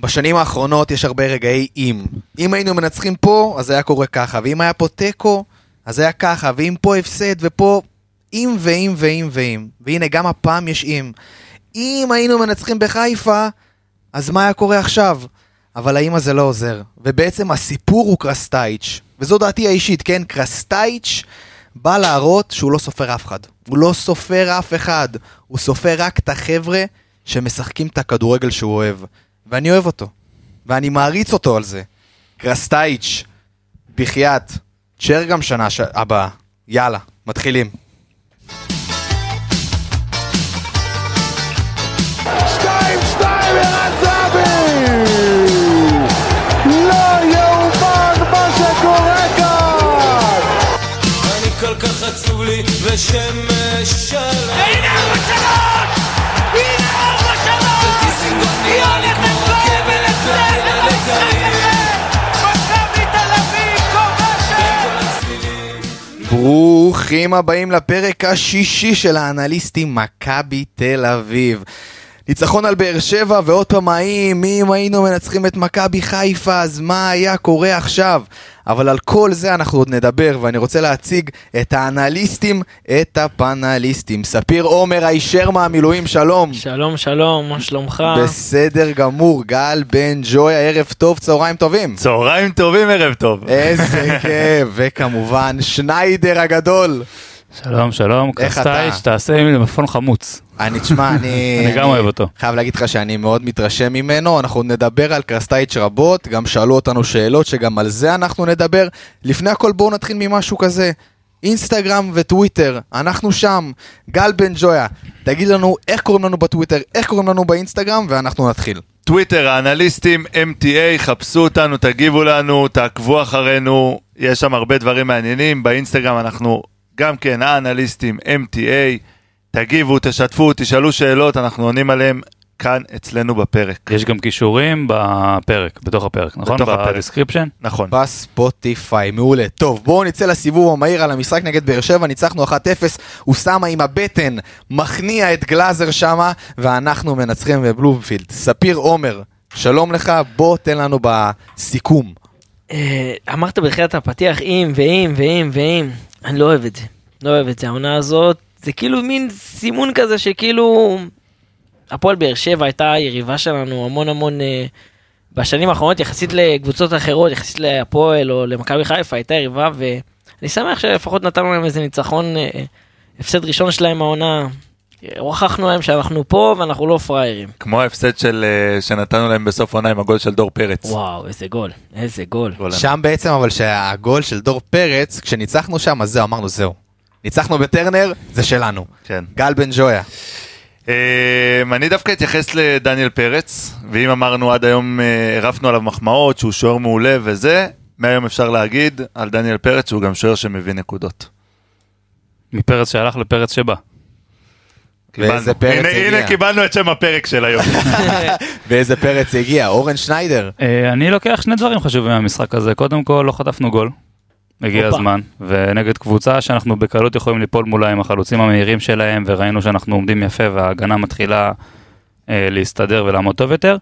בשנים האחרונות יש הרבה רגעי אם. אם היינו מנצחים פה, אז היה קורה ככה, ואם היה פה תיקו, אז היה ככה, ואם פה הפסד, ופה אם ואם ואם ואם. והנה, גם הפעם יש אם. אם היינו מנצחים בחיפה, אז מה היה קורה עכשיו? אבל האם הזה לא עוזר. ובעצם הסיפור הוא קרסטייץ', וזו דעתי האישית, כן? קרסטייץ' בא להראות שהוא לא סופר אף אחד. הוא לא סופר אף אחד, הוא סופר רק את החבר'ה שמשחקים את הכדורגל שהוא אוהב. ואני אוהב אותו. ואני מעריץ אותו על זה. קרסטייץ', בחייאת, תשאר גם שנה ש... הבאה. יאללה, מתחילים. שתיים, שתיים, ערן זהבי! ברוכים הבאים לפרק השישי של האנליסטים מכבי תל אביב. ניצחון על באר שבע ועוד פעם האם, אם היינו מנצחים את מכבי חיפה אז מה היה קורה עכשיו? אבל על כל זה אנחנו עוד נדבר ואני רוצה להציג את האנליסטים, את הפנליסטים. ספיר עומר הישר מהמילואים, שלום. שלום שלום, מה שלומך? בסדר גמור, גל בן ג'ויה, ערב טוב, צהריים טובים. צהריים טובים, ערב טוב. איזה כיף, וכמובן שניידר הגדול. שלום, שלום, קרסטייץ', אתה? תעשה עם למפון חמוץ. אני, תשמע, אני... אני גם אוהב אותו. חייב להגיד לך שאני מאוד מתרשם ממנו, אנחנו נדבר על קרסטייץ' רבות, גם שאלו אותנו שאלות שגם על זה אנחנו נדבר. לפני הכל בואו נתחיל ממשהו כזה. אינסטגרם וטוויטר, אנחנו שם, גל בן ג'ויה, תגיד לנו איך קוראים לנו בטוויטר, איך קוראים לנו באינסטגרם, ואנחנו נתחיל. טוויטר, האנליסטים, MTA, חפשו אותנו, תגיבו לנו, תעקבו אחרינו, יש שם הרבה דברים מעניינים. באינסטגרם אנחנו גם כן, האנליסטים, MTA, תגיבו, תשתפו, תשאלו שאלות, אנחנו עונים עליהם כאן אצלנו בפרק. יש גם קישורים בפרק, בתוך הפרק, נכון? בתוך הפרק. ב description? נכון. בספוטיפיי, מעולה. טוב, בואו נצא לסיבוב המהיר על המשחק נגד באר שבע, ניצחנו 1-0, אוסאמה עם הבטן מכניע את גלאזר שמה, ואנחנו מנצחים בבלומפילד. ספיר עומר, שלום לך, בוא תן לנו בסיכום. אה, אמרת בתחילת הפתיח אם ואם ואם ואם, אני לא אוהב את זה. לא אוהב את זה, העונה הזאת, זה כאילו מין סימון כזה שכאילו... הפועל באר שבע הייתה יריבה שלנו המון המון... אה, בשנים האחרונות יחסית לקבוצות אחרות, יחסית להפועל או למכבי חיפה, הייתה יריבה ואני שמח שלפחות נתנו להם איזה ניצחון, אה, הפסד ראשון שלהם העונה. הוכחנו להם שאנחנו פה ואנחנו לא פראיירים. כמו ההפסד של, אה, שנתנו להם בסוף עונה עם הגול של דור פרץ. וואו, איזה גול, איזה גול. גול. שם בעצם אבל שהגול של דור פרץ, כשניצחנו שם, אז זהו, אמרנו זהו. ניצחנו בטרנר, זה שלנו. כן. גל בן ג'ויה. אמ, אני דווקא אתייחס לדניאל פרץ, ואם אמרנו עד היום, אה, הרפנו עליו מחמאות, שהוא שוער מעולה וזה, מהיום אפשר להגיד על דניאל פרץ שהוא גם שוער שמביא נקודות. מפרץ שהלך לפרץ שבא. ואיזה. פרץ הנה, הגיע. הנה קיבלנו את שם הפרק של היום. ואיזה פרץ הגיע, אורן שניידר. אה, אני לוקח שני דברים חשובים מהמשחק הזה. קודם כל, לא חטפנו גול. הגיע הופה. הזמן. ונגד קבוצה שאנחנו בקלות יכולים ליפול מולה עם החלוצים המהירים שלהם, וראינו שאנחנו עומדים יפה וההגנה מתחילה אה, להסתדר ולעמוד טוב יותר.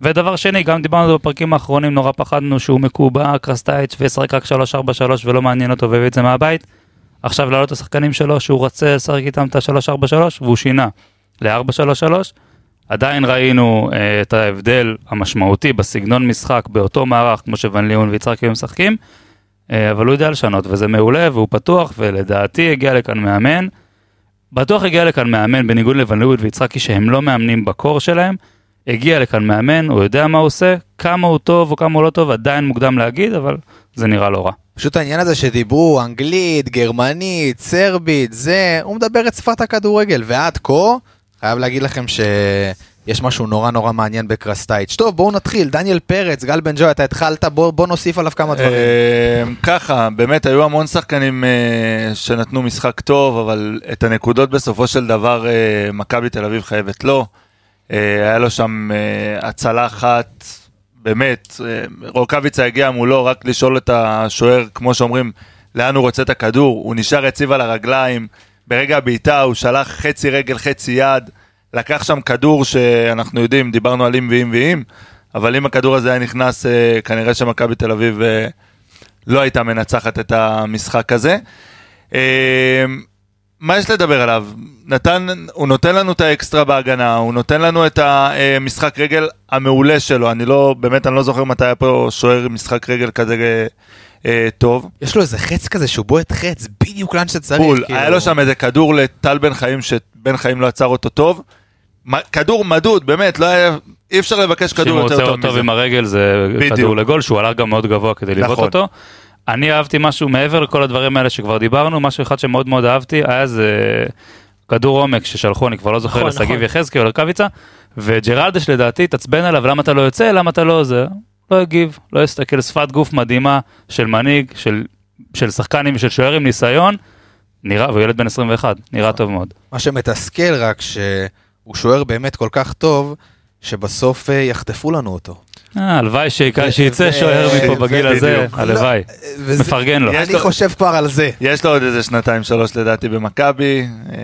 ודבר שני, גם דיברנו על זה בפרקים האחרונים, נורא פחדנו שהוא מקובע, קרסטייץ' וישחק רק 3-4-3 ולא מעניין אותו והביא את זה מהבית. עכשיו להעלות את השחקנים שלו שהוא רוצה לשחק איתם את ה-3-4-3 והוא שינה ל-4-3-3. עדיין ראינו אה, את ההבדל המשמעותי בסגנון משחק באותו מערך כמו שוון ליאון ויצחק היו משחקים, אה, אבל הוא יודע לשנות וזה מעולה והוא פתוח ולדעתי הגיע לכאן מאמן. בטוח הגיע לכאן מאמן בניגוד לוון ליאון ויצחקי שהם לא מאמנים בקור שלהם. הגיע לכאן מאמן, הוא יודע מה הוא עושה, כמה הוא טוב או כמה הוא לא טוב עדיין מוקדם להגיד, אבל זה נראה לא רע. פשוט העניין הזה שדיברו אנגלית, גרמנית, סרבית, זה, הוא מדבר את שפת הכדורגל, ועד כה, חייב להגיד לכם שיש משהו נורא נורא מעניין בקרסטייץ'. טוב, בואו נתחיל, דניאל פרץ, גל בן ג'וי, אתה התחלת, בוא, בוא נוסיף עליו כמה דברים. אמ, ככה, באמת היו המון שחקנים אה, שנתנו משחק טוב, אבל את הנקודות בסופו של דבר אה, מכבי תל אביב חייבת לו. אה, היה לו שם אה, הצלה אחת, באמת, אה, רוקאביצה הגיע מולו רק לשאול את השוער, כמו שאומרים, לאן הוא רוצה את הכדור, הוא נשאר יציב על הרגליים, ברגע הבעיטה הוא שלח חצי רגל, חצי יד, לקח שם כדור שאנחנו יודעים, דיברנו על אם ואם ואם, אבל אם הכדור הזה היה נכנס, אה, כנראה שמכבי תל אביב אה, לא הייתה מנצחת את המשחק הזה. אה, מה יש לדבר עליו? נתן, הוא נותן לנו את האקסטרה בהגנה, הוא נותן לנו את המשחק רגל המעולה שלו, אני לא, באמת אני לא זוכר מתי היה פה שוער עם משחק רגל כזה אה, אה, טוב. יש לו איזה חץ כזה שהוא בועט חץ בדיוק לאן שצריך. בול, כאילו. היה לו שם איזה כדור לטל בן חיים, שבן חיים לא עצר אותו טוב. מ- כדור מדוד, באמת, לא היה, אי אפשר לבקש שאם כדור הוא יותר עוצר טוב אותו מזה. עם הרגל זה בדיוק. כדור לגול, שהוא עלה גם מאוד גבוה כדי לבעוט נכון. אותו. אני אהבתי משהו מעבר לכל הדברים האלה שכבר דיברנו, משהו אחד שמאוד מאוד אהבתי, היה איזה כדור עומק ששלחו, אני כבר לא זוכר, נכון, לשגיב נכון. יחזקאל או לקוויצה, וג'רלדש לדעתי התעצבן עליו, למה אתה לא יוצא, למה אתה לא זה, לא הגיב, לא הסתכל, שפת גוף מדהימה של מנהיג, של, של שחקנים, של שוער עם ניסיון, נראה, והוא ילד בן 21, נראה טוב מאוד. מה שמתסכל רק שהוא שוער באמת כל כך טוב, שבסוף אה, יחטפו לנו אותו. אה, הלוואי ו- שוער מפה בגיל הזה. הלוואי, וזה- מפרגן לו. יש אני חושב כבר על זה. יש לו עוד איזה שנתיים שלוש לדעתי במכבי. אה,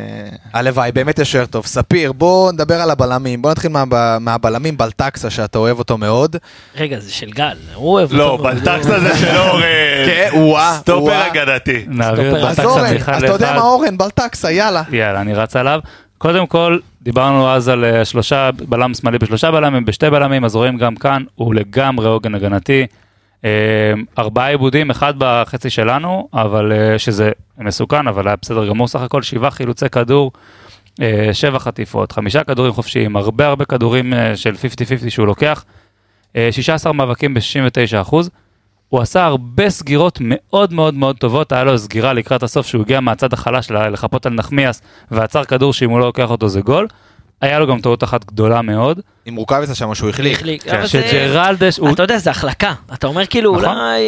הלוואי, באמת יש שוער טוב. ספיר, בוא נדבר על הבלמים. בוא נתחיל מה- מהבלמים בלטקסה, שאתה אוהב אותו מאוד. רגע, זה של גל, הוא אוהב לא, אותו. מאוד. בלטקסה זה של אורן. כן, וואה, סטופר. הגנתי. נעביר. את אז בלטקסה אורן, מאחד אז אתה יודע. מה אורן, בלטקסה, יאללה. יאללה, אני רץ עליו. קודם כל, דיברנו אז על אה, שלושה, בלם שמאלי בשלושה בלמים, בשתי בלמים, אז רואים גם כאן, הוא לגמרי עוגן הגנתי. אה, ארבעה עיבודים, אחד בחצי שלנו, אבל אה, שזה מסוכן, אבל היה בסדר גמור סך הכל, שבעה חילוצי כדור, שבע חטיפות, חמישה כדורים חופשיים, הרבה הרבה כדורים של 50-50 שהוא לוקח, אה, 16 מאבקים ב-69 אחוז. הוא עשה הרבה סגירות מאוד מאוד מאוד טובות, היה לו סגירה לקראת הסוף שהוא הגיע מהצד החלש לחפות על נחמיאס ועצר כדור שאם הוא לא לוקח אותו זה גול. היה לו גם טעות אחת גדולה מאוד, עם רוקאביצה שם שהוא החליק. החליק. כן, אבל זה- שג'רלדש, הוא אתה יודע, זה החלקה. אתה אומר כאילו, נכון. אולי...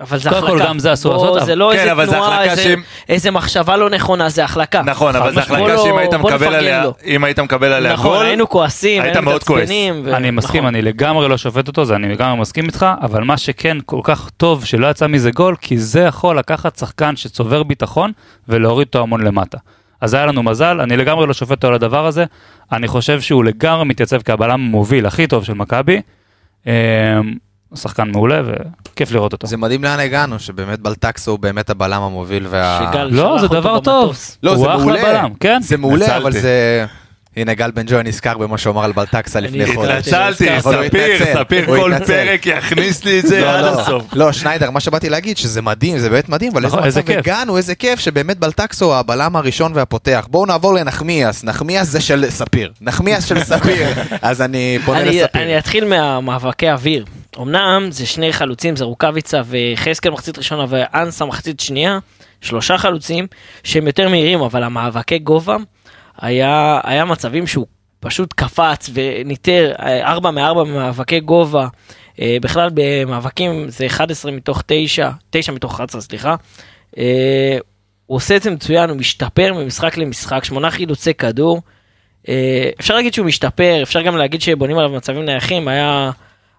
אבל זה קודם החלקה. כל, גם זה אסור לעשות, זה לא כן, איזה זה תנועה, איזה- שאם- איזה מחשבה לא נכונה, זה החלקה. נכון, אבל משמעית. החלקה בוא שאם לא- היית מקבל עליה. אם היית מקבל עליה נכון, גול, היינו כועסים, היית היינו מאוד כועס. ו- אני מסכים, נכון. אני לגמרי לא שופט אותו, זה אני לגמרי מסכים איתך, אבל מה שכן כל כך טוב שלא יצא מזה גול, כי זה יכול לקחת שחקן שצובר ביטחון ולהוריד אותו המון למטה. אז היה לנו מזל, אני לגמרי לא שופט אותו על הדבר הזה, אני חושב שהוא לגמרי מתייצב כבלם המוביל הכי טוב של מכבי. הוא שחקן מעולה וכיף לראות אותו. זה מדהים לאן הגענו, שבאמת בלטקסה הוא באמת הבלם המוביל וה... לא, זה דבר טוב. לא, הוא זה אחלה מעולה. בלם, כן. זה מעולה. אבל זה... הנה גל בן ג'וי נזכר במה שהוא אמר על בלטקסה לפני אני חודש. התנצלתי, אבל הוא ספיר, ספיר כל. פרק יכניס לי את זה לא, עד לא. הסוף. לא, שניידר, מה שבאתי להגיד, שזה מדהים, זה באמת מדהים, אבל איזה נכון, איזה מצב. הגענו, איזה כיף, שבאמת בלטקסו הוא הבלם הראשון והפותח. בואו נעבור לנחמיאס, נחמיאס זה של ספיר. נחמיאס של ספיר. אז אני פונה אני, לספיר. אני אתחיל מהמאבקי אוויר. אמנם זה שני חלוצים, זה רוקאביצה וחזקאל מחצית ראשונה ואנסה מחצית שנייה, שלושה חלוצים שהם יותר מהירים, אבל המאבקי גובה, היה, היה מצבים שהוא פשוט קפץ וניטר אה, ארבע מארבע במאבקי גובה. אה, בכלל במאבקים זה 11 מתוך 9, 9 מתוך 11 סליחה. אה, הוא עושה את זה מצוין, הוא משתפר ממשחק למשחק, שמונה חילוצי כדור. אה, אפשר להגיד שהוא משתפר, אפשר גם להגיד שבונים עליו מצבים נייחים, היה,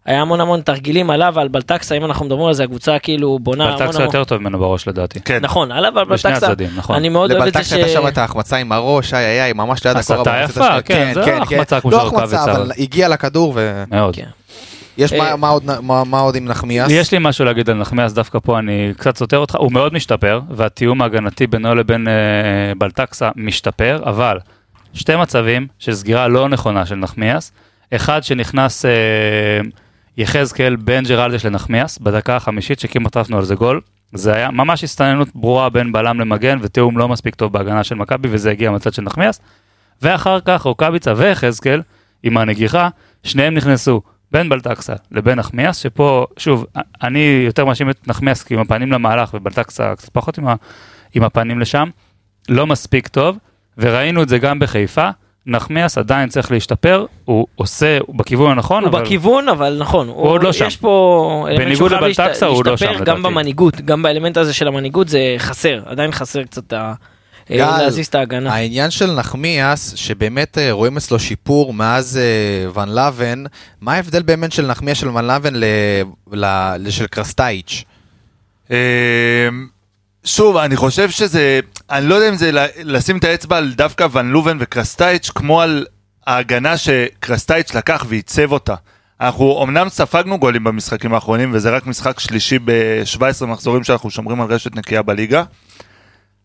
היה המון המון תרגילים עליו ועל בלטקסה, אם אנחנו מדברים על זה, הקבוצה כאילו בונה המון בלטקסה המון. יותר טוב ממנו בראש לדעתי. כן. נכון, עליו על בשני בלטקסה, הצדדים, נכון. אני מאוד אוהב את זה ש... לבלטקסה הייתה שם את ההחמצה עם הראש, איי איי איי, ממש ליד הסתה הקורה. במחצית יפה, השנייה. כן, זה לא החמצה כמו לא של החמצה, רוקאביצה, אבל הגיע לכדור ו... מאוד. כן. יש אה, מה- מה עוד- מה מה עוד עם נחמיאס? יש לי משהו להגיד על נחמיאס, דווקא פה אני קצת סותר אותך, הוא מאוד משתפר, והתיאום ההגנתי בינו לבין אה, בלטקסה משתפר, אבל שתי מצבים של סגירה לא נכונה של נחמיאס, אחד שנכנס אה, יחזקאל בין ג'רלדש לנחמיאס, בדקה החמישית שכמעט עפנו על זה גול, זה היה ממש הסתננות ברורה בין בלם למגן ותיאום לא מספיק טוב בהגנה של מכבי וזה הגיע מהצד של נחמיאס, ואחר כך רוקאביצה ויחזקאל עם הנגיחה, שניהם נכנסו בין בלטקסה לבין נחמיאס, שפה, שוב, אני יותר מאשים את נחמיאס כי עם הפנים למהלך ובלטקסה קצת פחות עם, ה, עם הפנים לשם, לא מספיק טוב, וראינו את זה גם בחיפה, נחמיאס עדיין צריך להשתפר, הוא עושה, הוא בכיוון הנכון, הוא אבל בכיוון, אבל נכון, הוא עוד לא שם. יש פה אלמנט בניגוד שהוא חייב לבלטקסה, הוא לא שם, גם לדעתי. במנהיגות, גם באלמנט הזה של המנהיגות זה חסר, עדיין חסר קצת ה- אה, גל, להזיז את ההגנה. העניין של נחמיאס, שבאמת אה, רואים אצלו שיפור מאז אה, ון לבן, מה ההבדל באמת של נחמיאס של ון לבן ל- ל- לשל קרסטייץ'? שוב, אני חושב שזה, אני לא יודע אם זה לשים את האצבע על דווקא ון לובן וקרסטייץ', כמו על ההגנה שקרסטייץ' לקח ועיצב אותה. אנחנו אמנם ספגנו גולים במשחקים האחרונים, וזה רק משחק שלישי ב-17 מחזורים שאנחנו שומרים על רשת נקייה בליגה,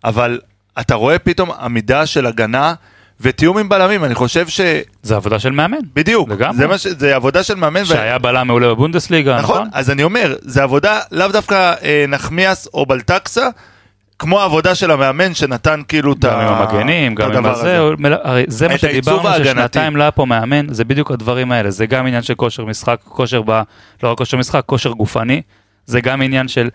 אבל אתה רואה פתאום עמידה של הגנה ותיאום עם בלמים, אני חושב ש... זה עבודה של מאמן. בדיוק, לגמרי. זה, ש... זה עבודה של מאמן. ו- שהיה בלם מעולה בבונדסליגה, נכון, נכון? אז אני אומר, זה עבודה לאו דווקא אה, נחמיאס או בלטקסה, כמו העבודה של המאמן שנתן כאילו את גם עם המגנים, גם עם הדבר הזה, הזה. הרי זה מה שדיברנו. ששנתיים לא היה פה מאמן, זה בדיוק הדברים האלה, זה גם עניין של כושר משחק, כושר ב... לא רק כושר משחק, כושר גופני, זה גם עניין של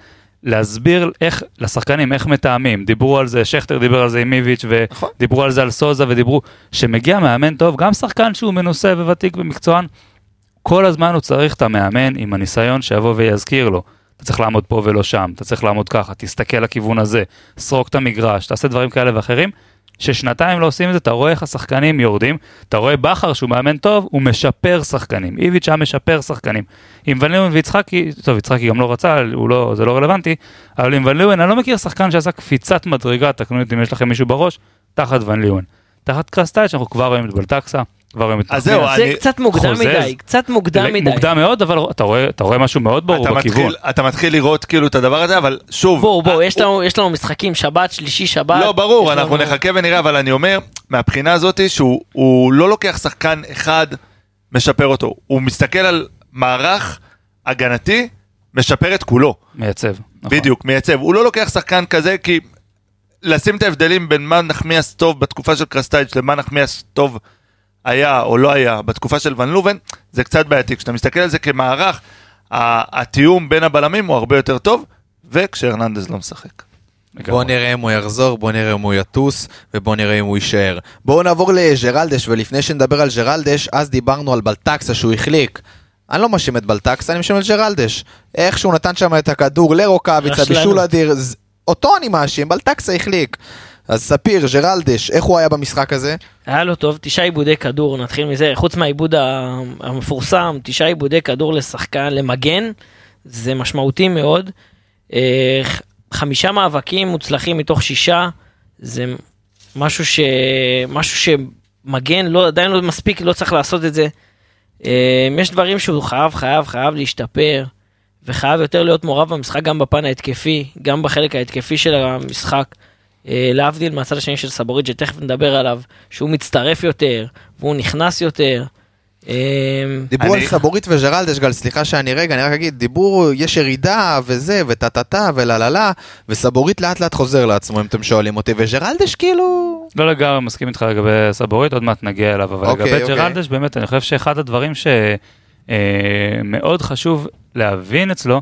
להסביר איך, לשחקנים, איך מתאמים, דיברו על זה, שכטר דיבר על זה עם איביץ', נכון. ודיברו על זה על סוזה, ודיברו, שמגיע מאמן טוב, גם שחקן שהוא מנוסה וותיק ומקצוען, כל הזמן הוא צריך את המאמן עם הניסיון שיבוא ויזכיר לו. אתה צריך לעמוד פה ולא שם, אתה צריך לעמוד ככה, תסתכל לכיוון הזה, סרוק את המגרש, תעשה דברים כאלה ואחרים, ששנתיים לא עושים את זה, אתה רואה איך השחקנים יורדים, אתה רואה בכר שהוא מאמן טוב, הוא משפר שחקנים, איביץ' היה משפר שחקנים. עם ון ליאון ויצחקי, טוב, יצחקי גם לא רצה, לא, זה לא רלוונטי, אבל עם ון ליאון, אני לא מכיר שחקן שעשה קפיצת מדרגה, תקנו אותי אם יש לכם מישהו בראש, תחת ון ליאון. תחת קרסטייץ' אנחנו כבר רואים את בלטקסה, כבר את אז זהו. זה אני- קצת מוקדם חוזז. מדי, קצת מוקדם מדי. מוקדם מאוד, אבל אתה רואה, אתה רואה משהו מאוד ברור אתה בכיוון. מתחיל, אתה מתחיל לראות כאילו את הדבר הזה, אבל שוב... בואו, בואו, אה, יש לנו- יש לנו משחקים שבת, שלישי, שבת. לא, ברור, אנחנו לנו- נחכה ונראה, אבל אני אומר, מהבחינה הזאת שהוא הוא לא לוקח שחקן אחד, משפר אותו. הוא מסתכל על מערך הגנתי, משפר את כולו. מייצב. נכון. בדיוק, מייצב. הוא לא לוקח שחקן כזה, כי לשים את ההבדלים בין מה נחמיאס טוב בתקופה של קרסטייץ' למה נחמיאס טוב היה או לא היה בתקופה של ון לובן, זה קצת בעייתי. כשאתה מסתכל על זה כמערך, התיאום בין הבלמים הוא הרבה יותר טוב, וכשהרננדז לא משחק. בוא נראה אם הוא יחזור, בוא נראה אם הוא יטוס, ובוא נראה אם הוא יישאר. בואו נעבור לג'רלדש, ולפני שנדבר על ג'רלדש, אז דיברנו על בלטקסה שהוא החליק. אני לא מאשים את בלטקסה, אני מאשים את ג'רלדש. איך שהוא נתן שם את הכדור לרוקאביצה, רשלנות. בישול אדיר, ז- אותו אני מאשים, בלטקסה החליק. אז ספיר, ג'רלדש, איך הוא היה במשחק הזה? היה לו טוב, תשעה עיבודי כדור, נתחיל מזה, חוץ מהעיבוד המפורסם, תשעה עיבודי כדור לשחקן, למגן, זה משמעותי מאוד. אה, חמישה מאבקים מוצלחים מתוך שישה, זה משהו ש... משהו שמגן לא, עדיין לא מספיק, לא צריך לעשות את זה. אה, יש דברים שהוא חייב, חייב, חייב להשתפר, וחייב יותר להיות מעורב במשחק גם בפן ההתקפי, גם בחלק ההתקפי של המשחק. אה, להבדיל מהצד השני של סבורית שתכף נדבר עליו, שהוא מצטרף יותר, והוא נכנס יותר. אה, דיברו על סבורית וג'רלדש, גל, סליחה שאני רגע, אני רק אגיד, דיברו, יש ירידה וזה, וטה טה טה ולה לה לה, וסבורית לאט לאט חוזר לעצמו, אם אתם שואלים אותי, וג'רלדש כאילו... לא לגמרי מסכים איתך לגבי סבורית, עוד מעט נגיע אליו, אבל אוקיי, לגבי אוקיי. ג'רלדש, באמת, אני חושב שאחד הדברים שמאוד חשוב להבין אצלו,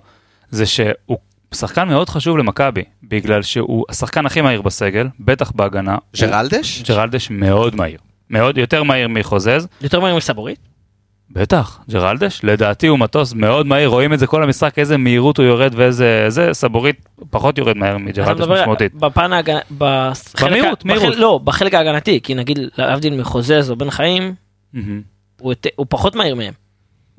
זה שהוא שחקן מאוד חשוב למכבי, בגלל שהוא השחקן הכי מהיר בסגל, בטח בהגנה. הוא- ג'רלדש? ג'רלדש מאוד מהיר. מאוד יותר מהיר מחוזז, יותר מהר מסבורית? בטח, ג'רלדש, לדעתי הוא מטוס מאוד מהיר, רואים את זה כל המשחק, איזה מהירות הוא יורד ואיזה, זה, סבורית פחות יורד מהר מג'רלדש משמעותית. בפן ההגנתי, במהירות, מהירות. לא, בחלק ההגנתי, כי נגיד להבדיל מחוזז או בן חיים, מהמם. הוא הוא פחות מהיר מהם.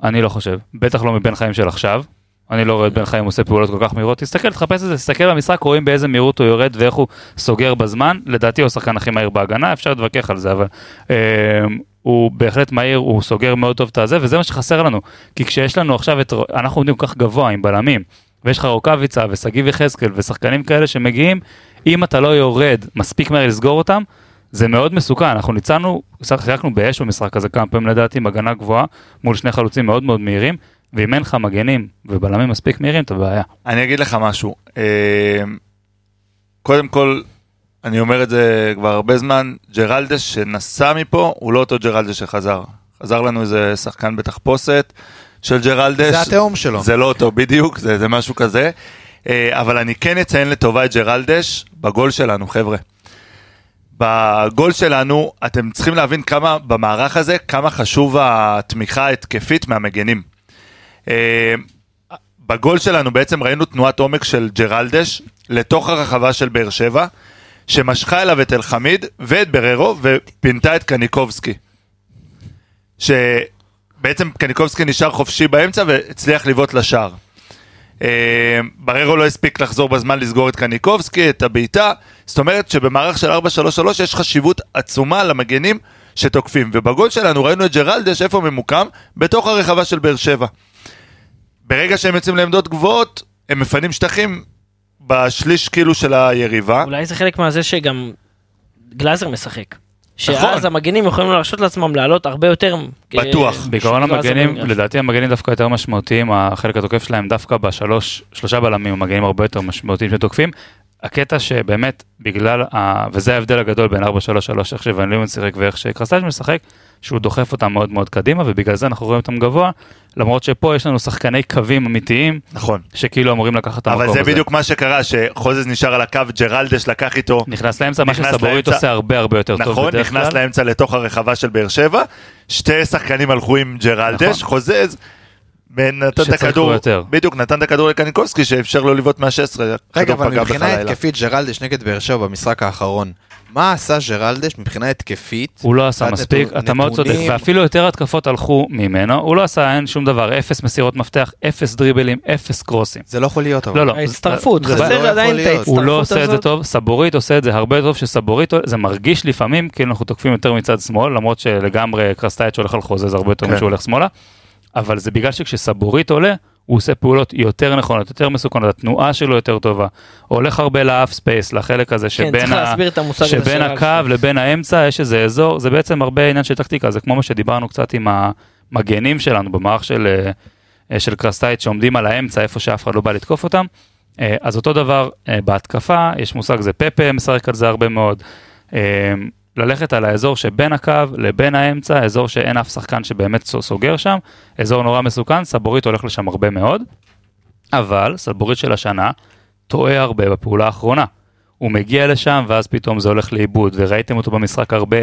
אני לא חושב, בטח לא מבן חיים של עכשיו. אני לא רואה את בן חיים עושה פעולות כל כך מהירות, תסתכל, תחפש את זה, תסתכל במשחק, רואים באיזה מהירות הוא יורד ואיך הוא סוגר בזמן, לדעתי הוא השחקן הכי מהיר בהגנה, אפשר להתווכח על זה, אבל אה, הוא בהחלט מהיר, הוא סוגר מאוד טוב את הזה, וזה מה שחסר לנו, כי כשיש לנו עכשיו את, אנחנו עומדים כל כך גבוה עם בלמים, ויש לך רוקאביצה ושגיב יחזקאל ושחקנים כאלה שמגיעים, אם אתה לא יורד מספיק מהר לסגור אותם, זה מאוד מסוכן, אנחנו ניצלנו, שיחקנו באש במשחק הזה כמה פעמים לדעתי, עם הגנה גבוהה, מול שני חלוצים מאוד מאוד מהירים, ואם אין לך מגנים ובלמים מספיק מהירים, אתה בבעיה. אני אגיד לך משהו. אה, קודם כל, אני אומר את זה כבר הרבה זמן, ג'רלדש שנסע מפה, הוא לא אותו ג'רלדש שחזר. חזר לנו איזה שחקן בתחפושת של ג'רלדש. זה התהום שלו. זה לא אותו בדיוק, זה, זה משהו כזה. אה, אבל אני כן אציין לטובה את ג'רלדש בגול שלנו, חבר'ה. בגול שלנו, אתם צריכים להבין כמה, במערך הזה, כמה חשוב התמיכה ההתקפית מהמגנים. אה, בגול שלנו בעצם ראינו תנועת עומק של ג'רלדש לתוך הרחבה של באר שבע, שמשכה אליו את אלחמיד ואת בררו ופינתה את קניקובסקי. שבעצם קניקובסקי נשאר חופשי באמצע והצליח לבעוט לשער. אה, בררו לא הספיק לחזור בזמן לסגור את קניקובסקי, את הבעיטה, זאת אומרת שבמערך של 4-3-3 יש חשיבות עצומה למגנים שתוקפים. ובגול שלנו ראינו את ג'רלדש, איפה ממוקם? בתוך הרחבה של באר שבע. ברגע שהם יוצאים לעמדות גבוהות, הם מפנים שטחים בשליש כאילו של היריבה. אולי זה חלק מהזה שגם גלאזר משחק. נכון. שאז המגנים יכולים להרשות לעצמם לעלות הרבה יותר. בטוח. אה, בעיקרון כשגלאזר המגנים. לדעתי המגנים דווקא יותר משמעותיים, החלק התוקף שלהם דווקא בשלוש, שלושה בלמים, המגנים הרבה יותר משמעותיים שתוקפים. הקטע שבאמת, בגלל, ה... וזה ההבדל הגדול בין 4-3-3, איך שוון לימון שיחק ואיך שקרסטייץ' משחק, שהוא דוחף אותם מאוד מאוד קדימה, ובגלל זה אנחנו רואים אותם גבוה, למרות שפה יש לנו שחקני קווים אמיתיים, נכון. שכאילו אמורים לקחת את המקום אבל הזה. זה בדיוק מה שקרה, שחוזז נשאר על הקו, ג'רלדש לקח איתו, נכנס לאמצע, מה נכנס שסבורית לאמצע. עושה הרבה הרבה יותר טוב נכון, בדרך נכנס כלל. לאמצע לתוך הרחבה של באר שבע, שתי שחקנים הלכו עם ג'רלדש, נכון. חוזז, נתן את הכדור, יותר. בדיוק, נתן את הכדור לקניקובסקי שאפשר לו לבעוט מה-16, רגע, אבל מבחינה. התקפית ג'רלדש נגד באר שבע במשחק האחרון, מה עשה ג'רלדש מבחינה התקפית? הוא לא עשה מספיק, נתון- אתה מאוד צודק, נתונים? ואפילו יותר התקפות הלכו ממנו, הוא לא עשה אין שום דבר, אפס מסירות מפתח, אפס דריבלים, אפס קרוסים. זה לא יכול להיות אבל. לא, לא. ההצטרפות, זה- זה לא חסר יכול עדיין את. ההצטרפות הוא לא עושה את זה הזאת. טוב, סבורית עושה את זה הרבה טוב שסבורית, זה מרגיש לפעמים כאילו אנחנו תוקפים יותר מצד שמאל, למרות שלגמרי קרסטייץ' הולך על חוזה, זה הרבה יותר כן. משהוא הולך שמאלה, אבל זה בגלל שכשסבוריט עולה, הוא עושה פעולות יותר נכונות, יותר מסוכנות, התנועה שלו יותר טובה, הולך הרבה ל half space, לחלק הזה כן, שבין, המושג הזה שבין הקו לבין האמצע יש איזה אזור, זה בעצם הרבה עניין של טקטיקה, זה כמו מה שדיברנו קצת עם המגנים שלנו במערך של, אה, של קרסטייץ' שעומדים על האמצע איפה שאף אחד לא בא לתקוף אותם. אה, אז אותו דבר אה, בהתקפה, יש מושג זה פפ משחק על זה הרבה מאוד. ללכת על האזור שבין הקו לבין האמצע, אזור שאין אף שחקן שבאמת סו- סוגר שם, אזור נורא מסוכן, סבורית הולך לשם הרבה מאוד, אבל סבורית של השנה טועה הרבה בפעולה האחרונה. הוא מגיע לשם ואז פתאום זה הולך לאיבוד, וראיתם אותו במשחק הרבה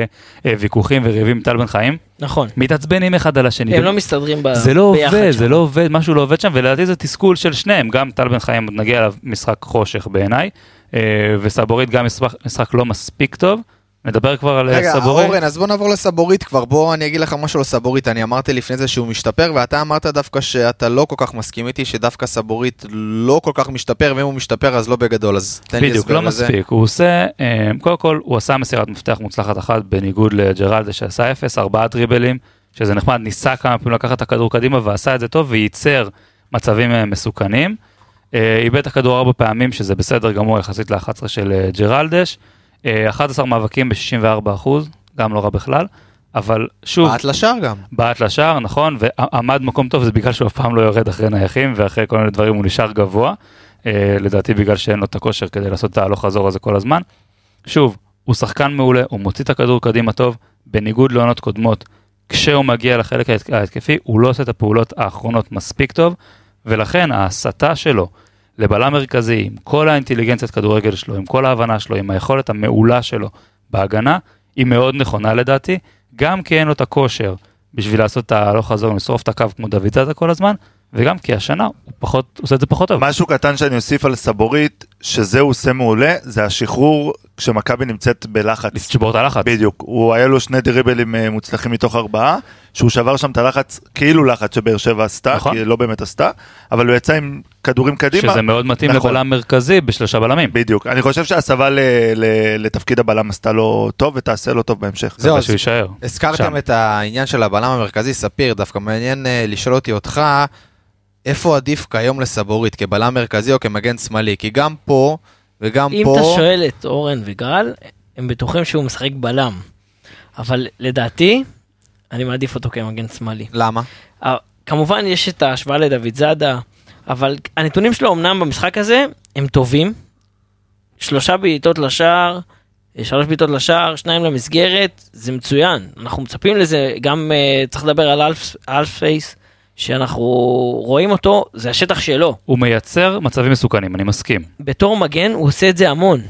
אה, ויכוחים וריבים עם טל בן חיים, נכון. מתעצבנים אחד על השני. הם לא מסתדרים ב- זה לא ביחד עובד, שם. זה לא עובד, משהו לא עובד שם, ולדעתי זה תסכול של שניהם, גם טל בן חיים נגיע אליו משחק חושך בעיניי, אה, וסבורית גם משחק, משחק לא מספיק טוב. נדבר כבר על אה, רגע, סבורית. אורן, אז בוא נעבור לסבורית כבר. בוא אני אגיד לך משהו על סבורית. אני אמרתי לפני זה שהוא משתפר, ואתה אמרת דווקא שאתה לא כל כך מסכים איתי, שדווקא סבורית לא כל כך משתפר, ואם הוא משתפר אז לא בגדול, אז תן לי בדיוק, הסבר לא לזה. מספיק, הוא עושה, אה, קודם כל הוא עשה מסירת מפתח מוצלחת אחת בניגוד לג'רלדה שעשה אפס, ארבעה דריבלים, שזה נחמד, ניסה כמה פעמים לקחת את הכדור קדימה ועשה את זה טוב וייצר מצבים אה, מסוכנים. איבד את הכדור ארבע פעמים, שזה בסדר גמור יחסית ל-11 של ג'רלדש. 11 מאבקים ב-64 אחוז, גם לא רע בכלל, אבל שוב, בעט לשער גם. בעט לשער, נכון, ועמד מקום טוב, זה בגלל שהוא אף פעם לא יורד אחרי נייחים, ואחרי כל מיני דברים הוא נשאר גבוה. אה, לדעתי בגלל שאין לו את הכושר כדי לעשות את ההלוך חזור הזה כל הזמן. שוב, הוא שחקן מעולה, הוא מוציא את הכדור קדימה טוב, בניגוד לעונות קודמות, כשהוא מגיע לחלק ההת- ההתקפי, הוא לא עושה את הפעולות האחרונות מספיק טוב, ולכן ההסתה שלו לבלם מרכזי, עם כל האינטליגנציית כדורגל שלו, עם כל ההבנה שלו, עם היכולת המעולה שלו בהגנה, היא מאוד נכונה לדעתי, גם כי אין לו את הכושר בשביל לעשות את ההלוך חזור, לשרוף את הקו כמו דוד זאדה כל הזמן, וגם כי השנה הוא פחות, עושה את זה פחות טוב. משהו קטן שאני אוסיף על סבורית, שזה הוא עושה מעולה, זה השחרור כשמכבי נמצאת בלחץ. לשבור את הלחץ. בדיוק, הוא היה לו שני דריבלים אה, מוצלחים מתוך ארבעה, שהוא שבר שם את הלחץ, כאילו לחץ שבאר שבע עשתה, נכון. כי היא לא באמת עשתה, אבל הוא יצא עם כדורים קדימה. שזה מאוד מתאים נכון. לבלם מרכזי בשלושה בלמים. בדיוק, אני חושב שהסבה ל- ל- לתפקיד הבלם עשתה לו טוב ותעשה לו טוב בהמשך. זהו, אז יישאר. הזכרתם שם. את העניין של הבלם המרכזי, ספיר, דווקא מעניין אה, לשאול אותי אותך, איפה עדיף כיום לסבורית, כבלם מרכזי או כמגן שמאלי? כי גם פה וגם אם פה... אתה שואל את אורן וגל, הם בטוחים שהוא משחק בלם. אבל לדעתי, אני מעדיף אותו כמגן שמאלי. למה? כמובן יש את ההשוואה לדוד זאדה, אבל הנתונים שלו אמנם במשחק הזה הם טובים. שלושה בעיטות לשער, אה, שלוש בעיטות לשער, שניים למסגרת, זה מצוין. אנחנו מצפים לזה, גם uh, צריך לדבר על אלף, אלף פייס, שאנחנו רואים אותו, זה השטח שלו. הוא מייצר מצבים מסוכנים, אני מסכים. בתור מגן הוא עושה את זה המון.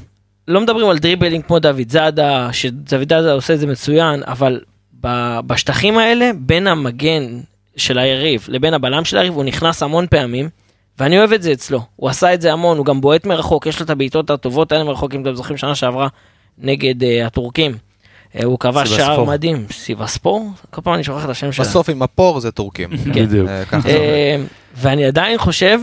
לא מדברים על דריבלים כמו דוד זאדה, שדוד זאדה עושה את זה מצוין, אבל בשטחים האלה, בין המגן של היריב לבין הבלם של היריב, הוא נכנס המון פעמים, ואני אוהב את זה אצלו. הוא עשה את זה המון, הוא גם בועט מרחוק, יש לו את הבעיטות הטובות האלה מרחוק, אם אתם זוכרים שנה שעברה, נגד uh, הטורקים. Uh, הוא כבש שער. מדהים, סיבספור? כל פעם אני שוכח את השם שלה. בסוף עם הפור זה טורקים. בדיוק. אה, עובד. אה, ואני עדיין חושב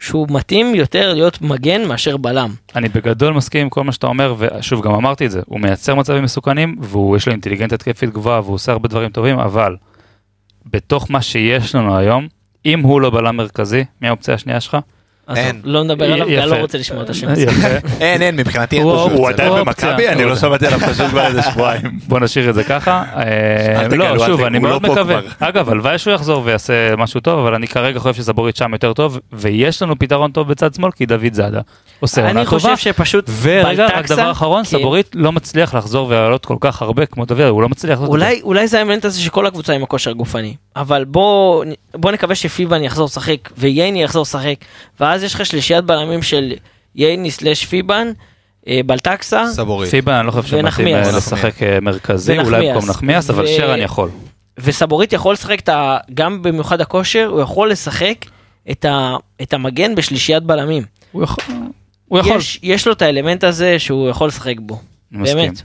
שהוא מתאים יותר להיות מגן מאשר בלם. אני בגדול מסכים עם כל מה שאתה אומר, ושוב, גם אמרתי את זה, הוא מייצר מצבים מסוכנים, ויש לו אינטליגנציה התקפית גבוהה, והוא עושה הרבה דברים טובים, אבל בתוך מה שיש לנו היום, אם הוא לא בלם מרכזי, מי האופציה השנייה שלך? אין. לא נדבר עליו, כי אני יפה. לא רוצה לשמוע את השם הזה. אין, אין, מבחינתי אין שום הוא. עדיין. במכבי? אני לא. שמעתי עליו פשוט כבר איזה שבועיים. בוא נשאיר את זה ככה. אה, לא, שוב, אני מאוד לא מקווה. אגב, הלוואי שהוא יחזור ויעשה משהו טוב, אבל אני כרגע חושב שסבורית שם יותר טוב, ויש לנו פתרון טוב בצד שמאל, כי דוד זאדה עושה עונה אני טובה. חושב שפשוט ורגע, רק דבר אחרון, כן. סבורית לא מצליח לחזור ולעלות כל כך הרבה כמו דוד, הוא לא מצליח. אולי, אולי זה האלמנט הזה שכל הקבוצה עם הכושר גופני, אבל בוא, בוא נקווה שפיבן יחזור לשחק וייני יחזור לשחק, ואז יש לך שלישיית בלמים של ייני סלאש פיבן, אה, בלטקסה, סבורית. פיבה, אני לא חושב שמתאים. אה, לשחק אה, מרכזי, אולי. במקום נחמיאס, אבל ו- שרן יכול. וסבורית יכול לשחק את ה... גם במיוחד הכושר, הוא יכול לשחק את, ה, את המגן בשלישיית בלמים. הוא יכול. הוא יכול. יש, יש לו את האלמנט הזה שהוא יכול לשחק בו. אני מסכים. באמת.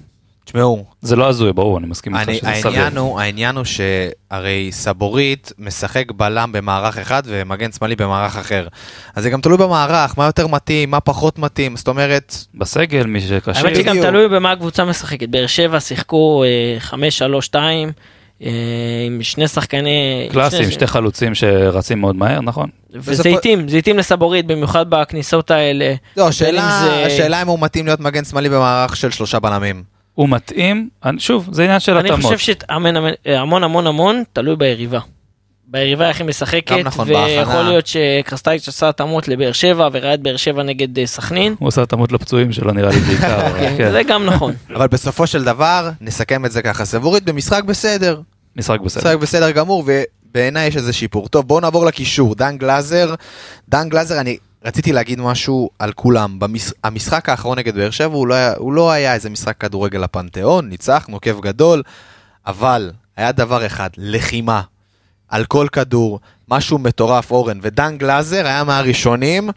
תשמעו, זה לא הזוי, ברור, אני מסכים איתך אני- שזה סביר. העניין הוא, העניין הוא שהרי סבורית משחק בלם במערך אחד ומגן שמאלי במערך אחר. אז זה גם תלוי במערך, מה יותר מתאים, מה פחות מתאים, זאת אומרת, בסגל, מי שקשה. האמת שגם. תלוי במה הקבוצה משחקת. באר שבע שיחקו אה, 5-3-2 אה, עם שני שחקני... קלאסי, עם שני- שתי חלוצים שרצים מאוד מהר, נכון? וזה התאים, זה התאים לסבורית, במיוחד בכניסות האלה. לא, השאלה אם הוא מתאים להיות מגן שמאלי במערך של שלושה בלמים. הוא מתאים, אני- שוב, זה עניין של אני התאמות. חושב שהמון המון המון המון תלוי ביריבה. ביריבה איך היא משחקת, נכון, ויכול. להיות שקרסטייץ' עשה התאמות לבאר שבע וראה את באר שבע נגד אה, סכנין. הוא עושה התאמות לפצועים שלו נראה לי בעיקר. אבל כן. זה גם נכון. אבל בסופו של דבר, נסכם את זה ככה, סבורית במשחק בסדר. משחק בסדר. משחק בסדר גמור, ובעיניי יש איזה שיפור. טוב, בואו נעבור לקישור. דן גלאזר, דן גלאזר, אני רציתי להגיד משהו על כולם. במש... המשחק האחרון נגד באר שבע הוא, לא הוא לא היה איזה משחק כדורגל לפנתיאון, ניצחנו, כיף גדול, אבל היה דבר אחד, לחימה. על כל כדור, משהו מטורף, אורן. ודן גלאזר היה מהראשונים,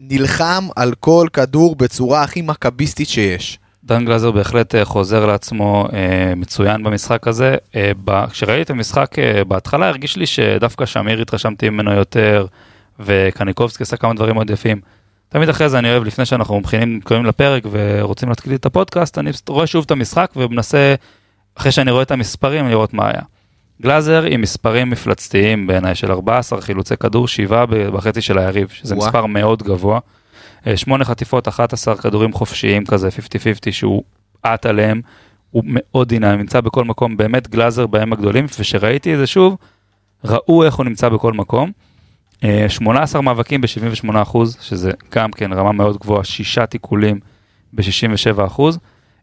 נלחם על כל כדור בצורה הכי מכביסטית שיש. דן גלזר בהחלט אה, חוזר לעצמו אה, מצוין במשחק הזה. אה, כשראיתי את המשחק בהתחלה הרגיש לי שדווקא שמיר התרשמתי ממנו יותר, וקניקובסקי עשה כמה דברים מאוד יפים. תמיד אחרי זה אני אוהב, לפני שאנחנו מכינים, קוראים לפרק ורוצים להתחיל את הפודקאסט, אני רואה שוב את המשחק ומנסה, אחרי שאני רואה את המספרים, לראות מה היה. גלאזר עם מספרים מפלצתיים בעיניי של 14 חילוצי כדור, 7 בחצי של היריב, שזה וואו. מספר מאוד גבוה. אה, שמונה חטיפות, 11 כדורים חופשיים כזה, 50-50 שהוא עט עליהם, הוא מאוד דינמי, נמצא בכל מקום, באמת גלאזר בהם הגדולים, וכשראיתי את זה שוב, ראו איך הוא נמצא בכל מקום. אה, 18 מאבקים ב-78 אחוז, שזה גם כן רמה מאוד גבוהה, שישה תיקולים ב-67 אחוז.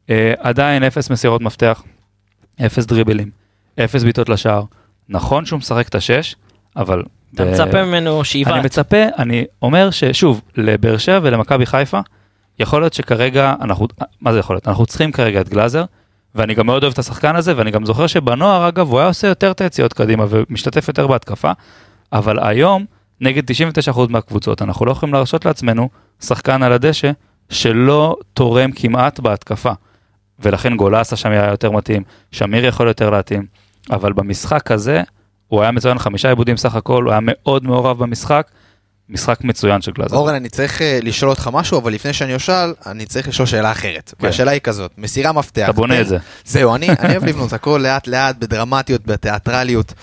אה, עדיין אפס מסירות מפתח, אפס דריבלים, אפס בעיטות לשער. נכון שהוא משחק את השש, אבל... אתה ב- מצפה ממנו שיבעט. אני מצפה, אני אומר ששוב, לבאר שבע ולמכבי חיפה, יכול להיות שכרגע אנחנו, מה זה יכול להיות? אנחנו צריכים כרגע את גלאזר, ואני גם מאוד אוהב את השחקן הזה, ואני גם זוכר שבנוער, אגב, הוא היה עושה יותר את היציאות קדימה ומשתתף יותר בהתקפה, אבל היום, נגד 99% מהקבוצות, אנחנו לא יכולים להרשות לעצמנו שחקן על הדשא שלא תורם כמעט בהתקפה. ולכן גולסה שם היה יותר מתאים, שמיר יכול יותר להתאים, אבל במשחק הזה, הוא היה מצוין, חמישה עיבודים סך הכל, הוא היה מאוד מעורב במשחק, משחק מצוין של גלאזר. אורן, אני צריך אה, לשאול אותך משהו, אבל לפני שאני אשאל, אני צריך לשאול שאלה אחרת. והשאלה היא כזאת, מסירה מפתח. אתה בונה את זה. זהו, אני אני אוהב לבנות הכל לאט לאט, בדרמטיות, בתיאטרליות.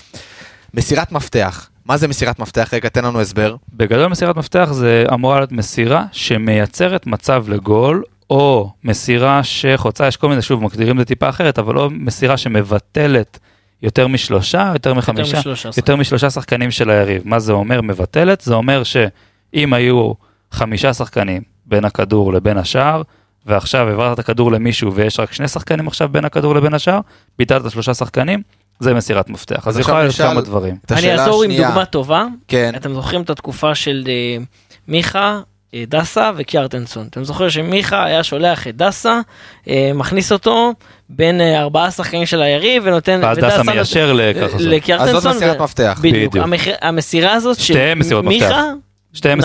מסירת מפתח. מה זה מסירת מפתח? רגע, תן לנו הסבר. בגדול מסירת מפתח זה אמורה להיות מסירה שמייצרת מצב לגול, או מסירה שחוצה, יש כל מיני, שוב, מגדירים את זה טיפה אחרת, אבל לא מסירה שמבטלת יותר משלושה, יותר מחמישה, משלושה יותר משלושה שחקנים של היריב. מה זה אומר מבטלת? זה אומר שאם היו חמישה שחקנים בין הכדור לבין השער, ועכשיו העברת את הכדור למישהו ויש רק שני שחקנים עכשיו בין הכדור לבין השער, ביטלת שלושה שחקנים, זה מסירת מפתח. אז יכולה להיות כמה דברים. אני אעזור עם. דוגמה טובה. כן. אתם זוכרים את התקופה של אה, מיכה, אה, דסה וקיארטנסון. אתם זוכרים שמיכה היה שולח את דסה, אה, מכניס אותו בין אה, ארבעה שחקנים של היריב ונותן... ואז דסה מיישר. לקיארטנסון. אז זאת מסירת מפתח. בדיוק. המח- המסירה הזאת של. מיכה, שתיהן מסירות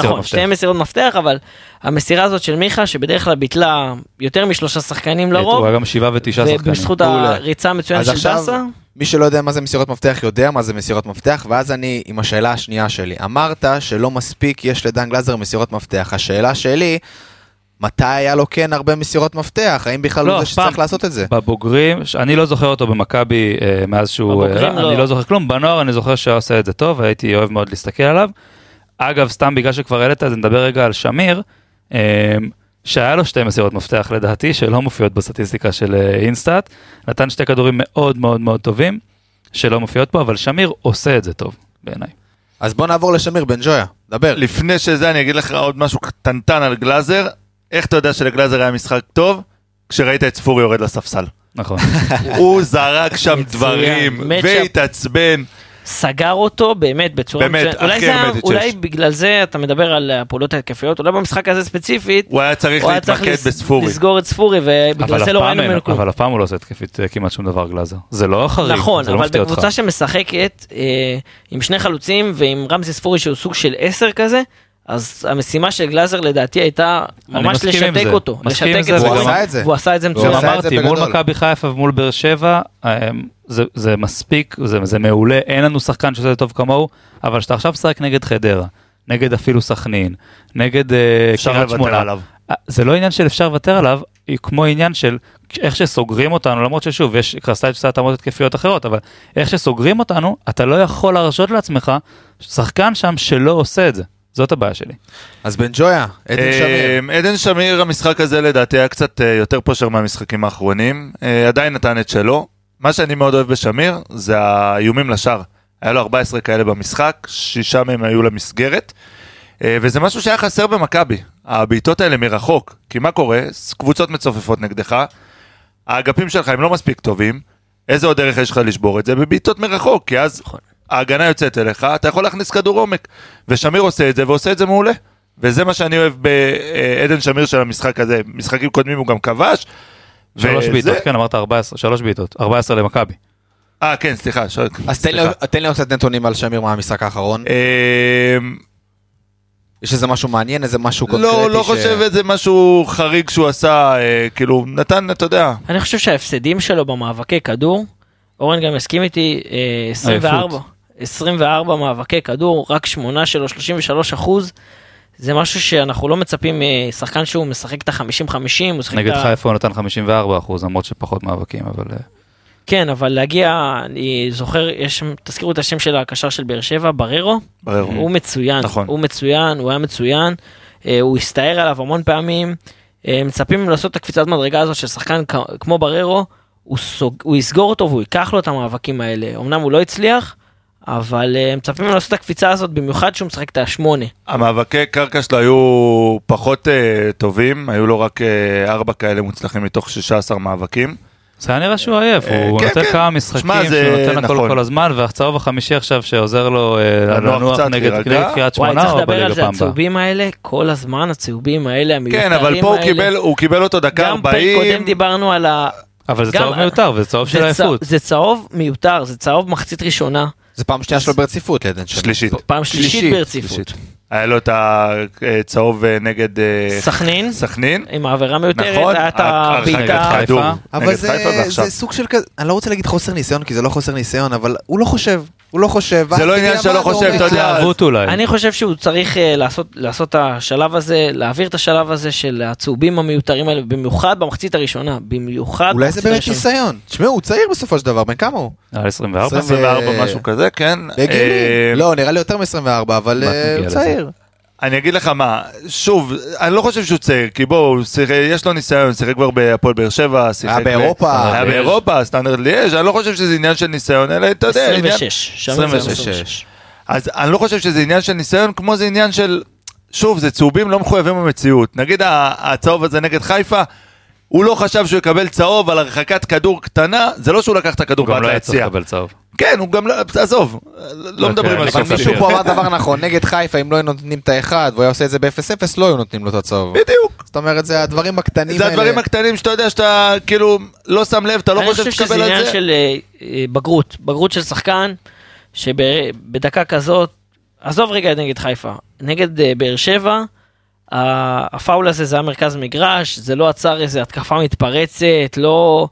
נכון, מפתח. שתיהן מסירות מפתח, אבל המסירה הזאת של מיכה, שבדרך כלל ביטלה יותר משלושה שחקנים הוא לרוב, היה גם שבעה ותשעה שחקנים. ובזכות. הריצה המצוינת של עכשיו- דסה, מי שלא יודע מה זה מסירות מפתח יודע מה זה מסירות מפתח, ואז אני עם השאלה השנייה שלי. אמרת שלא מספיק יש לדן גלזר מסירות מפתח. השאלה שלי, מתי היה לו כן הרבה מסירות מפתח? האם בכלל הוא לא, זה אף שצריך. לעשות את זה? בבוגרים, אני לא זוכר אותו במכבי אה, מאז שהוא... בבוגרים אה, לא. אני לא זוכר כלום, בנוער אני זוכר שהוא עושה את זה טוב, הייתי אוהב מאוד להסתכל עליו. אגב, סתם בגלל שכבר העלית את זה, נדבר רגע על שמיר, אה, שהיה לו שתי מסירות מפתח לדעתי, שלא מופיעות בסטטיסטיקה של אה, אינסטאט, נתן שתי כדורים מאוד מאוד מאוד טובים, שלא מופיעות פה, אבל שמיר עושה את זה טוב, בעיניי. אז בוא נעבור לשמיר בן ג'ויה, דבר. לפני שזה אני אגיד לך עוד משהו קטנטן על גלאזר. איך אתה יודע שלגלאזר היה משחק טוב? כשראית את ספורי יורד לספסל. נכון. הוא זרק שם. דברים. והתעצבן. סגר אותו באמת בצורה באמת, מצוינת. אולי זה- אולי. בגלל זה אתה מדבר על הפעולות ההתקפיות, אולי במשחק הזה ספציפית, הוא היה צריך הוא היה צריך להתמקד בספורי. לסגור את ספורי, ובגלל אבל זה לא ראינו ממנו כלום. אבל אף פעם הוא לא עושה התקפית אה, כמעט שום דבר גלאזר. זה לא חריג, נכון, זה לא אבל מפתיע אותך. בקבוצה שמשחקת אה, עם שני חלוצים ועם רמזי ספורי שהוא סוג של עשר כזה, אז המשימה של גלאזר לדעתי הייתה ממש לשתק זה. אותו. מסכים עם לשתק זה, את והוא ספורי, עשה את זה. והוא עשה את זה מצוין. עשה את זה אמרתי, מול. מכבי חיפה ומול באר שבע, אה, זה, זה מספיק, זה, זה מעולה, אין לנו שחקן שעושה זה טוב כמוהו, אבל כשאתה עכשיו משחק נגד חדרה, נגד אפילו סכנין, נגד אה, קריית שמונה. אה, זה לא עניין של אפשר לוותר עליו, היא כמו עניין של איך שסוגרים אותנו, למרות ששוב, יש קרסטייץ' עושה התאמות התקפיות אחרות, אבל איך שסוגרים אותנו, אתה לא יכול להרשות לעצמך שחקן שם שלא עושה את זה. זאת הבעיה שלי. אז בן ג'ויה, עדן שמיר. אה, עדן שמיר, המשחק הזה לדעתי היה קצת אה, יותר פושר מהמשחקים האחרונים. אה, עדיין נתן את שלו. מה שאני מאוד אוהב בשמיר זה האיומים לשער. היה לו 14 כאלה במשחק, שישה מהם היו למסגרת. אה, וזה משהו שהיה חסר במכבי, הבעיטות האלה מרחוק. כי מה קורה? קבוצות מצופפות נגדך, האגפים שלך הם לא מספיק טובים, איזה עוד דרך יש לך לשבור את זה? בבעיטות מרחוק, כי אז נכון. ההגנה יוצאת אליך, אתה יכול להכניס כדור עומק. ושמיר עושה את זה, ועושה את זה מעולה. וזה מה שאני אוהב בעדן שמיר של המשחק הזה. משחקים קודמים הוא גם כבש. שלוש וזה- בעיטות, כן, אמרת 14, שלוש בעיטות, 14 למכבי. אה, כן, סליחה. ש... אז סליחה. תן לי קצת נתונים על שמיר מהמשחק האחרון. אמ, יש איזה משהו מעניין, איזה משהו קונקרטי? לא, לא ש- חושב איזה משהו חריג שהוא עשה, אה, כאילו, נתן, אתה יודע. אני חושב שההפסדים שלו במאבקי כדור, אורן גם יסכים איתי, אה, 24, 24 מאבקי כדור, רק שמונה שלו, 33 אחוז. זה משהו שאנחנו לא מצפים משחקן שהוא משחק את ה-50-50, הוא נגד את ה... חיפה הוא נתן 54 אחוז, למרות שפחות מאבקים, אבל... אה, כן, אבל להגיע, אני זוכר, יש, תזכירו את השם של הקשר של באר שבע, בררו, בררו. הוא מצוין, נכון. הוא מצוין, הוא היה מצוין, אה, הוא הסתער עליו המון פעמים, אה, מצפים לעשות את הקפיצת מדרגה הזאת של שחקן כמו בררו, הוא, סוג, הוא יסגור אותו והוא ייקח לו את המאבקים האלה, אמנם הוא לא הצליח, אבל אה, מצפים ממנו לעשות את הקפיצה הזאת, במיוחד שהוא משחק את השמונה. המאבקי קרקע שלו היו פחות אה, טובים, היו לו רק אה, ארבע כאלה מוצלחים מתוך 16 מאבקים. זה היה נראה שהוא עייף, הוא כן, נותן כן. כמה משחקים שהוא נותן הכל נכון. כל הזמן, והצהוב החמישי עכשיו שעוזר לו לנוח לנוח קצת, נגד להירגע. נגד קריית וואי, שמונה צריך או לדבר על בליגה זה, פעם הבאה. הצהובים האלה, כל הזמן הצהובים האלה, המיותרים כן, האלה. אבל פה הוא קיבל, הוא קיבל אותו דקה גם פרק 40. קודם דיברנו על ה... אבל זה גם- צהוב מיותר, וזה צהוב של עייפות. זה צהוב מיותר, זה צהוב מחצית ראשונה, זה פעם שנייה שלו ברציפות לעדן שמיר. שלישית. פעם שלישית ברציפות. היה לו את הצהוב אה, נגד אה, סכנין, סכנין. עם העבירה מיותרת, נכון, היה את הבעיטה, אבל זה. זה סוג של כזה, אני לא רוצה להגיד חוסר ניסיון, כי זה לא חוסר ניסיון, אבל הוא לא חושב, הוא לא חושב. זה לא עניין שלא חושב, אתה יודע, התלהבות אולי. אני חושב שהוא צריך אה, לעשות, לעשות את השלב הזה, להעביר את השלב הזה של הצהובים המיותרים האלה, במיוחד במחצית הראשונה, במיוחד אולי זה באמת. ניסיון. תשמעו, הוא צעיר בסופו של דבר, בן כמה הוא? על 24? 24 משהו כזה, כן. בגילי. אה, לא, נראה לי יותר מ-24, אבל אה, הוא? צעיר. אני אגיד לך מה, שוב, אני לא חושב שהוא צעיר, כי בואו, יש לו ניסיון, שיחק כבר בהפועל באר שבע, שיחק... ב- באירופה. היה באירופה, סטנדרט ליאז', אני לא חושב שזה עניין של ניסיון, אלא אתה יודע, עניין- 26, שם זה 26. 26. אז אני לא חושב שזה עניין של ניסיון, כמו זה עניין של... שוב, זה צהובים לא מחויבים במציאות. נגיד הצהוב הזה נגד חיפה, הוא לא חשב שהוא יקבל צהוב על הרחקת כדור קטנה, זה לא שהוא לקח את הכדור הוא גם לא היה צריך. לקבל צהוב. כן, הוא גם לא... עזוב, לא מדברים על אבל אבל מישהו. פה אמר דבר נכון, נגד חיפה, אם לא היו נותנים את האחד, והוא היה עושה את זה ב-0-0, לא היו נותנים לו את הצהוב. בדיוק. זאת אומרת, זה הדברים הקטנים זה האלה. הדברים הקטנים שאתה יודע שאתה כאילו לא שם לב, אתה לא אני חושב חושב שזה שתקבל עניין על זה. של אה, אה, בגרות, בגרות של שחקן, שבדקה כזאת, עזוב רגע נגד חיפה, נגד אה, באר שבע, הפאול הזה זה היה מרכז מגרש, זה לא עצר איזה התקפה מתפרצת, לא...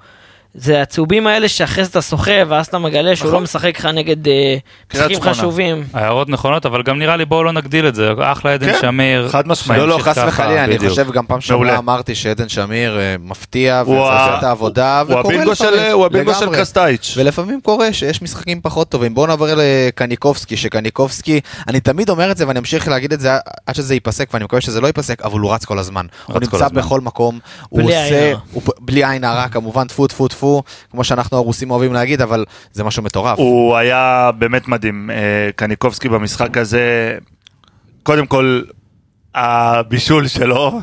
זה הצהובים האלה שאחרי זה אתה סוחב, ואז אתה מגלה שהוא נכון. לא משחק לך נגד אה, משחקים. חשובים. הערות נכונות, אבל גם נראה לי בואו לא נגדיל את זה. אחלה עדן כן, שמיר. חד משמעית. לא, לא, חס וחלילה, אני. חושב גם פעם. שעברה אמרתי שעדן שמיר אה, מפתיע ועושה את העבודה, הוא וקורה הבינגו של- לפעמים. הוא הבינגו של. קרסטייץ'. ולפעמים קורה שיש משחקים פחות טובים. בואו נעבור לקניקובסקי, שקניקובסקי, אני תמיד אומר את זה ואני אמשיך להגיד את זה עד שזה ייפסק, ואני מקווה שזה לא ייפסק, אבל הוא רץ כל הזמן. הוא נמצא. בכל מקום, הוא בלי עושה, בלי עין הרע, כמובן, טפו טפו טפו, כמו שאנחנו הרוסים אוהבים להגיד, אבל זה משהו מטורף. הוא היה באמת מדהים, אה, קניקובסקי במשחק הזה, קודם כל, הבישול שלו,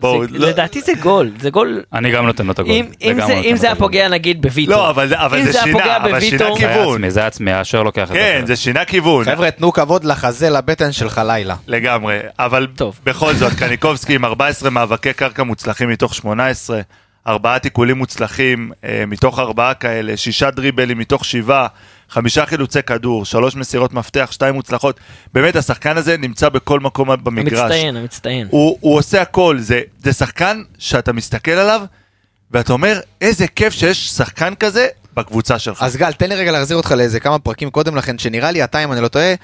בואו, זה- לא- לדעתי זה גול, זה גול. אני גם נותן לו את הגול. אם- אם זה- נותן אם זה היה. פוגע נגיד בוויטור. לא, אבל זה- אבל זה זה שינה, אבל שינה בוויטור- זה היה כיוון. עצמי, זה היה עצמי, השוער לוקח את זה. כן, זה שינה כיוון. חבר'ה, תנו כבוד לחזה, לבטן שלך לילה. לגמרי, אבל טוב. בכל זאת, קניקובסקי עם 14 מאבקי קרקע מוצלחים מתוך 18, ארבעה תיקולים מוצלחים אה, מתוך ארבעה כאלה, שישה דריבלים מתוך שבעה, חמישה חילוצי כדור, שלוש מסירות מפתח, שתיים מוצלחות. באמת, השחקן הזה נמצא בכל מקום במגרש. המצטיין, המצטיין. הוא, הוא עושה הכל, זה, זה שחקן שאתה מסתכל עליו, ואתה אומר, איזה כיף שיש שחקן כזה בקבוצה שלך. אז גל, תן לי רגע להחזיר אותך לאיזה כמה פרקים קודם לכן, שנראה לי אתה, אם אני לא טועה,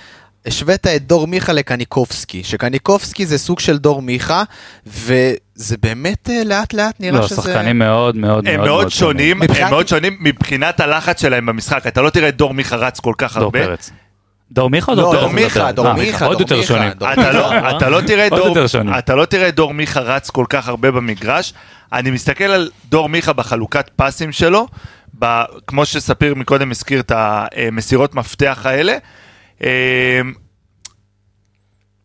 השווית את דור מיכה לקניקובסקי, שקניקובסקי זה סוג של דור מיכה, וזה באמת אה, לאט לאט נראה לא, שזה... שחקנים מאוד מאוד הם מאוד שונים, הם מבחינת- מאוד שונים מבחינת הלחץ שלהם במשחק. אתה לא תראה את דור מיכה רץ כל כך דור הרבה. פרץ. דור מיכה או לא, דור פרץ? דור מיכה? דור אה, מיכה, עוד דור יותר מיכה, שונים. דור אתה לא, אה? אתה לא תראה דור, לא מיכה רץ כל כך הרבה במגרש. אני מסתכל על דור מיכה בחלוקת פסים שלו, כמו שספיר מקודם הזכיר את המסירות מפתח האלה. אה,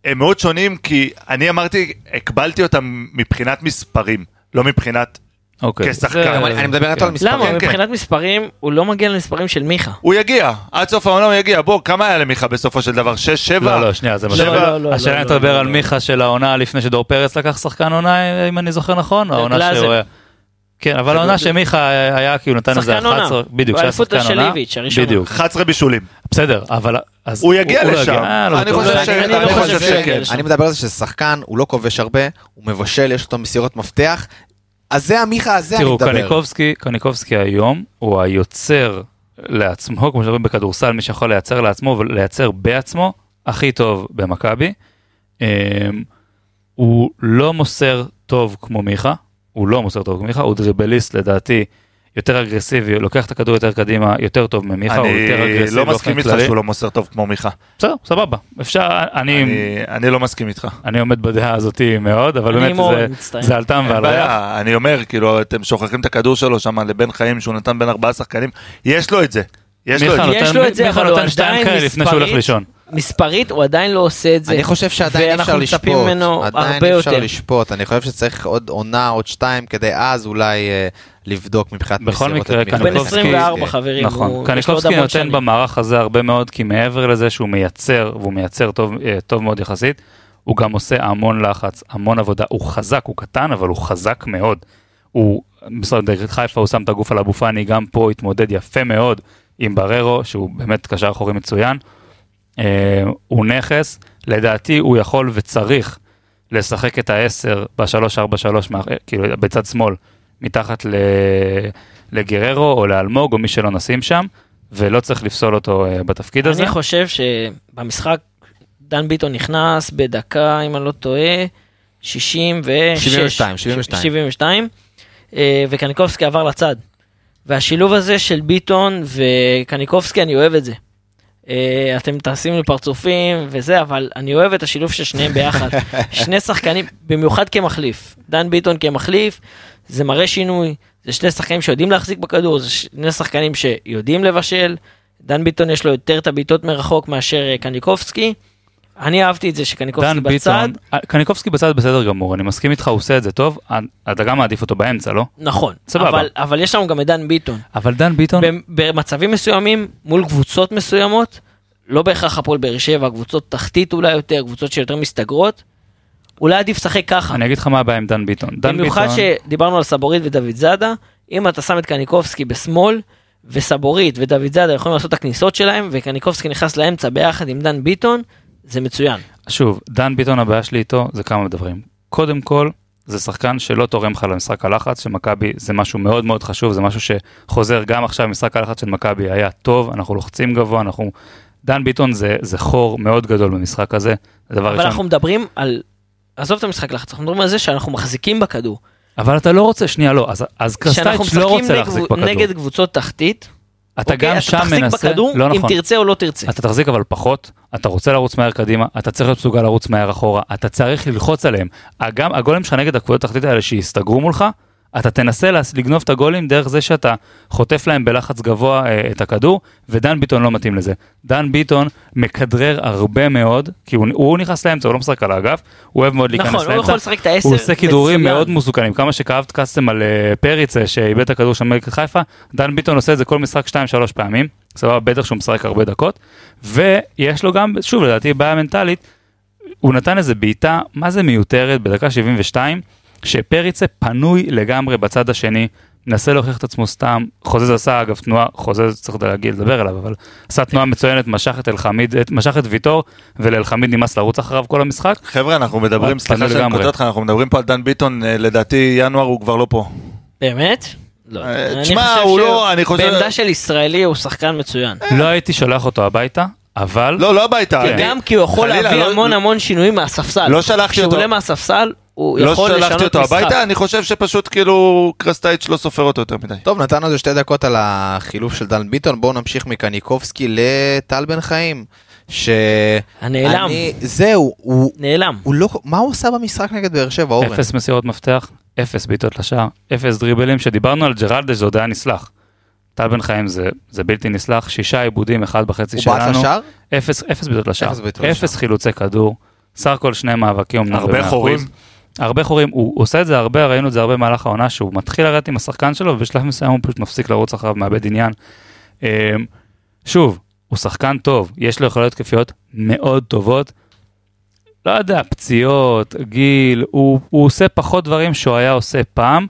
הם מאוד שונים כי אני אמרתי, הקבלתי אותם מבחינת מספרים, לא מבחינת... אוקיי. כשחקן. זה- אני אני מדבר איתו על מספרים. למה? כן, כן. מבחינת מספרים, הוא לא מגיע למספרים של מיכה. הוא יגיע, עד סוף העונה הוא יגיע. בוא, כמה היה למיכה בסופו של דבר? שש, שבע? לא, לא, שנייה, זה מה לא, ש... לא, לא, השאלה לא, אם אתה מדבר על. מיכה של העונה לפני שדור פרץ לקח שחקן עונה, אם אני זוכר נכון, העונה. שהוא היה... כן, אבל העונה שמיכה היה כאילו נתן איזה שחקן עונה. 11, בדיוק, שהיה שחקן עונה. בדיוק, 11 בישולים. בסדר, אבל אז הוא יגיע לשם. אה, לא אני. חושב לא אני חושב שכן. אני מדבר על זה ששחקן, הוא לא כובש הרבה, הוא מבשל, יש לו מסירות מפתח. אז זה המיכה הזה אני תראו, מדבר. קניקובסקי, קניקובסקי היום הוא היוצר לעצמו, כמו שאומרים בכדורסל, מי שיכול לייצר לעצמו ולייצר בעצמו, הכי טוב במכבי. אמ, הוא לא מוסר טוב כמו מיכה, הוא לא מוסר טוב כמו מיכה, הוא דריבליסט לדעתי יותר אגרסיבי, לוקח את הכדור יותר קדימה, יותר טוב ממיכה, הוא יותר אני אגרסיבי לא באופן מסכים איתך. שהוא לא מוסר טוב כמו מיכה. בסדר, סבבה, אפשר, אני, אני- אני לא מסכים איתך. אני עומד בדעה הזאתי מאוד, אבל אני באמת זה- על טעם ועל ריח. אני אומר, כאילו, אתם שוכחים את הכדור שלו שם לבן חיים שהוא נתן בין ארבעה שחקנים, יש לו את זה. יש לו את זה. אבל הוא נותן שתיים עדיין כאלה לפני שהוא הולך מספרית. לישון. מספרית הוא עדיין לא עושה את זה. אני חושב שעדיין אפשר ואנחנו מצפים לשפוט, ממנו עדיין הרבה אי אפשר יותר. לשפוט, אני חושב שצריך עוד עונה, עוד שתיים, כדי אז אולי אה, לבדוק מבחינת בכל מסירות מקרה, את מיכה. הוא בן קניקובסקי- 24 חברים. נכון, קניקובסקי נותן. במערך הזה הרבה מאוד, כי מעבר לזה שהוא מייצר, והוא מייצר טוב, אה, טוב מאוד יחסית, הוא גם עושה המון לחץ, המון עבודה, הוא חזק, הוא קטן, אבל הוא חזק מאוד. הוא, בסדר, נגד חיפה הוא שם את הגוף על אבו פאני, גם פה התמודד יפה מאוד עם בררו, שהוא באמת קשר אחורי מצוין. אה, הוא נכס, לדעתי הוא יכול וצריך לשחק את העשר ב-343, כאילו בצד שמאל, מתחת. לגררו או לאלמוג או מי שלא נשים שם, ולא צריך לפסול אותו אה, בתפקיד הזה. אני חושב שבמשחק דן ביטון נכנס בדקה, אם אני לא טועה, 66. 72, 72. 72, אה, וקניקובסקי עבר לצד. והשילוב הזה של ביטון וקניקובסקי, אני אוהב את זה. אה, אתם תעשים לי פרצופים וזה, אבל אני אוהב את השילוב של שניהם ביחד. שני שחקנים, במיוחד כמחליף. דן ביטון כמחליף, זה מראה שינוי. זה שני שחקנים שיודעים להחזיק בכדור, זה שני שחקנים שיודעים לבשל. דן ביטון יש לו יותר את הבעיטות מרחוק מאשר אה, קניקובסקי. אני אהבתי את זה שקניקובסקי בצד. ביטון, אה, קניקובסקי בצד בסדר גמור, אני מסכים איתך, הוא עושה את זה טוב, אה, אתה גם מעדיף אותו באמצע, לא? נכון. אבל, אבל יש לנו גם את דן ביטון. אבל דן ביטון, במ- במצבים מסוימים, מול קבוצות מסוימות, לא בהכרח הפועל באר שבע, קבוצות תחתית אולי יותר, קבוצות שיותר מסתגרות, אולי עדיף לשחק ככה. אני אגיד לך מה הבעיה עם דן ביטון. דן במיוחד ביטון, שדיברנו על סבורית ודוד זאדה, אם אתה שם את קניקובסקי בשמאל, וסבורית ודוד זאדה יכולים לעשות את הכניסות שלהם, וקניקובסקי נכנס לאמצע ביחד עם דן ביטון, זה מצוין. שוב, דן ביטון הבעיה שלי איתו זה כמה דברים. קודם כל, זה שחקן שלא תורם לך למשחק הלחץ של מכבי, זה משהו מאוד מאוד חשוב, זה משהו שחוזר גם עכשיו, משחק הלחץ של מכבי היה טוב, אנחנו לוחצים גבוה, אנחנו... דן ביטון זה, זה חור מאוד גדול במשחק הזה, זה דבר אבל ראשון. אנחנו מדברים על... עזוב את המשחק לחץ, אנחנו מדברים על זה שאנחנו מחזיקים בכדור. אבל אתה לא רוצה, שנייה לא, אז, אז שאנחנו קרסטייץ' לא משחקים רוצה להחזיק בכדור. נגד קבוצות תחתית, אתה אוקיי? גם שם אתה מנסה, תחזיק בכדור, לא אם נכון, תרצה או לא תרצה. אתה תחזיק אבל פחות, אתה רוצה לרוץ מהר קדימה, אתה צריך להיות מסוגל לרוץ מהר אחורה, אתה צריך ללחוץ עליהם. גם הגולים שלך נגד הקבוצות התחתית האלה שהסתגרו מולך, אתה תנסה לגנוב את הגולים דרך זה שאתה חוטף להם בלחץ גבוה אה, את הכדור, ודן ביטון לא מתאים לזה. דן ביטון מכדרר הרבה מאוד, כי הוא, הוא נכנס לאמצע, הוא לא משחק על האגף, הוא אוהב מאוד להיכנס נכון, לאמצע. הוא יכול לשחק את העשר הוא עושה כידורים. מאוד מסוכנים, כמה שכאבת קאסטם על אה, פריץ אה, שאיבד את הכדור של מלכת חיפה, דן ביטון עושה את זה כל משחק 2-3 פעמים, סבבה, בטח שהוא משחק הרבה דקות, ויש לו גם, שוב לדעתי בעיה מנטלית, הוא נתן איזה בעיטה, מה זה מיותרת, בדקה 72, שפריצה פנוי לגמרי בצד השני, מנסה להוכיח את עצמו סתם, חוזז עשה אגב תנועה, חוזז צריך להגיד, לדבר עליו, אבל עשה תנועה מצוינת, משך את אלחמיד, משך את ויטור, ולאלחמיד נמאס לרוץ אחריו כל המשחק. חבר'ה, אנחנו מדברים, סליחה שאני. קוטע אותך, אנחנו מדברים פה על דן ביטון, אה, לדעתי ינואר הוא כבר לא פה. באמת? לא. אה, אני תשמע, חושב הוא ש- לא- אני חושב- בעמדה של ישראלי הוא שחקן מצוין. לא הייתי שולח אותו הביתה, אבל... לא, לא הביתה. אני- גם כי הוא יכול חלילה, להביא לא- המון המון שינויים מהספסל. לא שלחתי כשהוא אותו. עולה מהספסל, הוא לא יכול שלחתי לשנות אותו משחק. הביתה, אני חושב שפשוט כאילו קרסטייץ' לא סופר אותו יותר מדי. טוב, נתנו איזה שתי דקות על החילוף של דן ביטון, בואו נמשיך מקניקובסקי לטל בן חיים. ש... הנעלם. אני- זהו, הוא... נעלם. הוא לא... מה הוא עשה במשחק נגד באר שבע, אורן? אפס מסירות מפתח, אפס בעיטות לשער, אפס דריבלים, שדיברנו על ג'רלדש זה עוד היה נסלח. טל בן חיים זה, זה בלתי נסלח, שישה עיבודים, אחד בחצי הוא שלנו. בעט לשער? אפס, אפס בעיטות לשער, אפס אפס. חילוצי כדור, סך הכל שני מאבקים הרבה ב-100%. חורים. הרבה חורים, הוא עושה את זה הרבה, ראינו את זה הרבה במהלך העונה, שהוא מתחיל לרדת עם השחקן שלו, ובשלב מסוים הוא פשוט מפסיק לרוץ אחריו, מאבד עניין. אמ, שוב, הוא שחקן טוב, יש לו יכולות התקפיות מאוד טובות. לא יודע, פציעות, גיל, הוא, הוא עושה פחות דברים שהוא היה עושה פעם.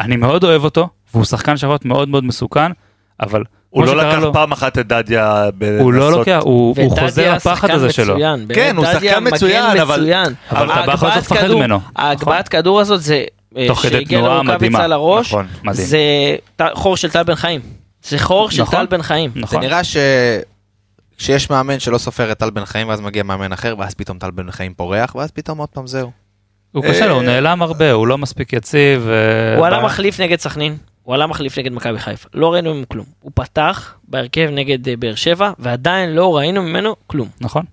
אני מאוד אוהב אותו, והוא שחקן שעות מאוד מאוד מסוכן, אבל הוא לא לקח לו- פעם אחת את דדיה הוא לא בלנסות- לוקח, הוא, הוא חוזר לפחד שחקן הזה שלו. מצוין, כן, הוא שחקן מצוין, אבל- מצוין. אבל אתה בכל זאת כדור- ממנו. נכון. ההגבהת כדור הזאת זה... אה, תוך כדי שהגיע תנועה מדהימה. לראש, נכון, מדהים. זה חור של טל בן חיים. זה חור של נכון. טל בן חיים. זה נכון. נראה ש... שיש מאמן שלא סופר את טל בן חיים ואז מגיע מאמן אחר ואז פתאום טל בן חיים פורח ואז פתאום עוד פעם זהו. הוא קשה לו, הוא נעלם הרבה, הוא לא מספיק יציב. אה, הוא עלה מחליף נגד סכנין, הוא עלה מחליף נגד מכבי חיפה. לא ראינו ממנו כלום. הוא פתח בהרכב נגד אה, באר שבע, ועדיין לא ראינו ממנו כלום. נכון,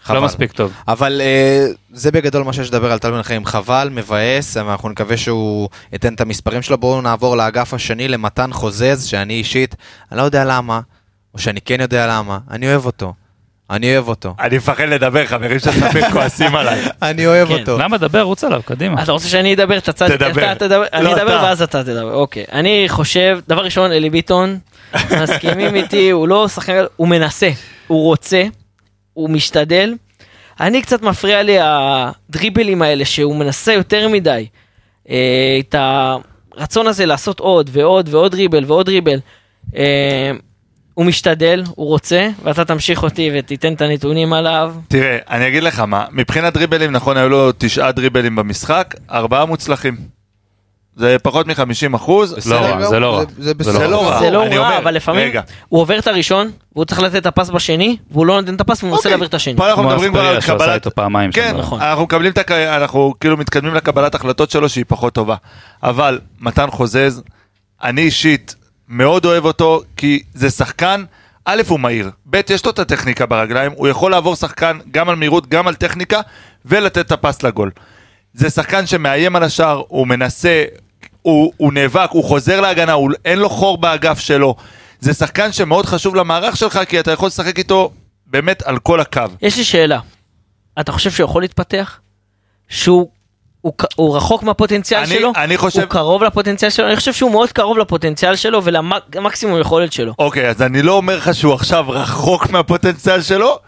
חבל. לא מספיק טוב. אבל אה, זה בגדול מה שיש לדבר על טל בן חיים חבל מבאס אנחנו נקווה שהוא ייתן את המספרים שלו בואו נעבור לאגף השני למתן חוזז שאני אישית אני לא יודע למה או שאני כן יודע למה אני אוהב אותו. אני אוהב אותו. אני מפחד לדבר, חברים של ספיר כועסים עליי. אני אוהב כן. אותו. למה דבר? רוץ עליו, קדימה. אתה רוצה שאני אדבר את הצד? תדבר. אני לא, אדבר. ואז אתה תדבר, אוקיי. אני חושב, דבר ראשון, אלי ביטון, מסכימים איתי, הוא לא שחקן, הוא מנסה, הוא רוצה, הוא משתדל. אני קצת מפריע לי הדריבלים האלה שהוא מנסה יותר מדי. אה, את הרצון הזה לעשות עוד ועוד ועוד דריבל ועוד דריבל. הוא משתדל, הוא רוצה, ואתה תמשיך אותי ותיתן את הנתונים עליו. תראה, אני אגיד לך מה, מבחינת דריבלים, נכון, היו לו תשעה דריבלים במשחק, ארבעה מוצלחים. זה פחות מ-50 אחוז. לא רע, זה לא רע. זה- לא רע. זה לא אני רע, אומר, אבל לפעמים. הוא עובר את הראשון, והוא צריך לתת את הפס בשני, והוא לא נותן את הפס, והוא מנסה אוקיי, להעביר את השני. פה אנחנו כמו מדברים כבר על קבלת... איתו פעמיים שם. כן, נכון. אנחנו מקבלים את הק... אנחנו כאילו מתקדמים לקבלת החלטות שלו שהיא פחות טובה. אבל מתן חוזז, אני אישית מאוד אוהב אותו, כי זה שחקן, א' הוא מהיר, ב' יש לו את הטכניקה ברגליים, הוא יכול לעבור שחקן גם על מהירות, גם על טכניקה, ולתת את הפס לגול. זה שחקן שמאיים על השער, הוא מנסה, הוא, הוא נאבק, הוא חוזר להגנה, הוא, אין לו חור באגף שלו. זה שחקן שמאוד חשוב למערך שלך, כי אתה יכול לשחק איתו באמת על כל הקו. יש לי שאלה, אתה חושב שהוא יכול להתפתח? שהוא הוא, הוא רחוק מהפוטנציאל אני- שלו? אני חושב- הוא קרוב לפוטנציאל שלו? אני חושב שהוא מאוד קרוב לפוטנציאל שלו ולמקסימום יכולת שלו. אוקיי, אז אני לא אומר לך שהוא עכשיו רחוק מהפוטנציאל שלו,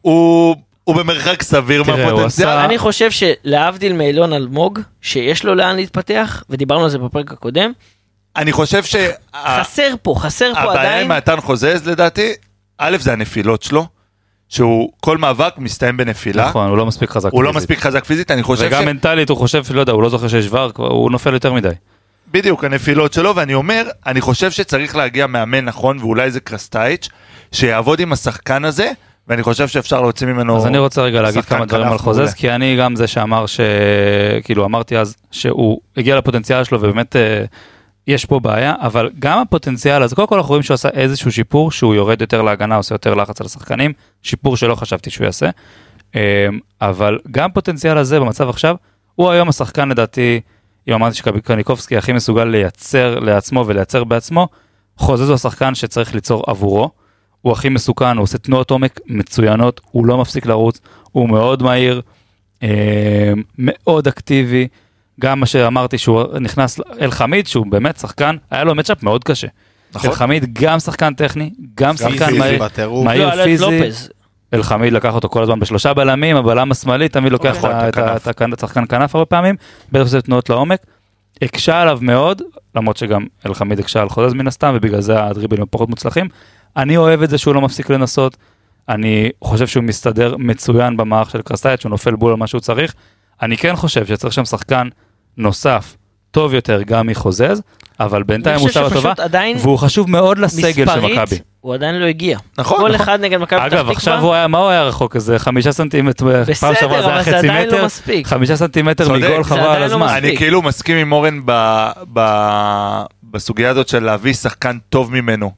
הוא, הוא במרחק סביר תראה, מהפוטנציאל. עשה- אני חושב שלהבדיל מאילון אלמוג, שיש לו לאן להתפתח, ודיברנו על זה בפרק הקודם, אני חושב שה- חסר פה, חסר פה הבעיה עדיין. עם מתן חוזז לדעתי, א' זה הנפילות שלו, שהוא כל מאבק מסתיים בנפילה. נכון, הוא לא מספיק חזק הוא לא פיזית. מספיק חזק פיזית, אני חושב וגם ש... מנטלית הוא חושב, לא יודע, הוא לא זוכר שיש ור, הוא נופל יותר מדי. בדיוק, הנפילות שלו, ואני אומר, אני חושב שצריך להגיע מאמן נכון, ואולי זה קרסטייץ', שיעבוד עם השחקן הזה, ואני חושב שאפשר להוציא ממנו... אז אני רוצה רגע להגיד כמה דברים על חוזז. כי אני גם זה שאמר ש... כאילו אמרתי אז שהוא הגיע לפוטנציאל שלו ובאמת אה, יש פה בעיה, אבל גם הפוטנציאל הזה, קודם כל אנחנו רואים שהוא עשה איזשהו שיפור, שהוא יורד יותר להגנה, עושה יותר לחץ על השחקנים, שיפור שלא חשבתי שהוא יעשה, אה, אבל גם פוטנציאל הזה במצב עכשיו, הוא היום השחקן לדעתי, אם אמרתי שקניקובסקי הכי מסוגל לייצר לעצמו ולייצר בעצמו, חוזז הוא השחקן שצריך ליצור עבורו. הוא הכי מסוכן, הוא עושה תנועות עומק מצוינות, הוא לא מפסיק לרוץ, הוא מאוד מהיר, אה, מאוד אקטיבי. גם מה שאמרתי שהוא נכנס אל חמיד שהוא באמת שחקן, היה לו מצ'אפ מאוד קשה. נכון. אל חמיד גם שחקן טכני, גם שחקן מהיר, לא, פיזי. אל חמיד לקח אותו כל הזמן בשלושה בלמים, הבלם השמאלי תמיד לוקח את ה- את את ה- את השחקן כנף הרבה פעמים, בטח שזה תנועות לעומק. הקשה עליו מאוד, למרות שגם אל חמיד הקשה על חוזז מן הסתם, ובגלל זה הדריבלים פחות מוצלחים. אני אוהב את זה שהוא לא מפסיק לנסות. אני חושב שהוא מסתדר מצוין במערך של קרסטייט, שהוא נופל בול על מה שהוא צריך. אני כן חושב שצריך שם שחקן נוסף, טוב יותר גם מחוזז, אבל בינתיים הוא שר שפשוט טובה, עדיין והוא חשוב מאוד לסגל של מכבי. הוא עדיין לא הגיע. נכון, כל נכון. אחד נגד מכבי פתח אגב, תקווה. עכשיו הוא היה, מה הוא היה רחוק כזה? חמישה סנטימטר, פעם שעברה בסדר, זה היה אבל זה חצי לא מטר, מספיק. חמישה סנטימטר צודק, מגול חבל על לא הזמן. מספיק. אני כאילו מסכים עם אורן ב, ב, בסוגיה הזאת של להביא שחקן טוב ממנו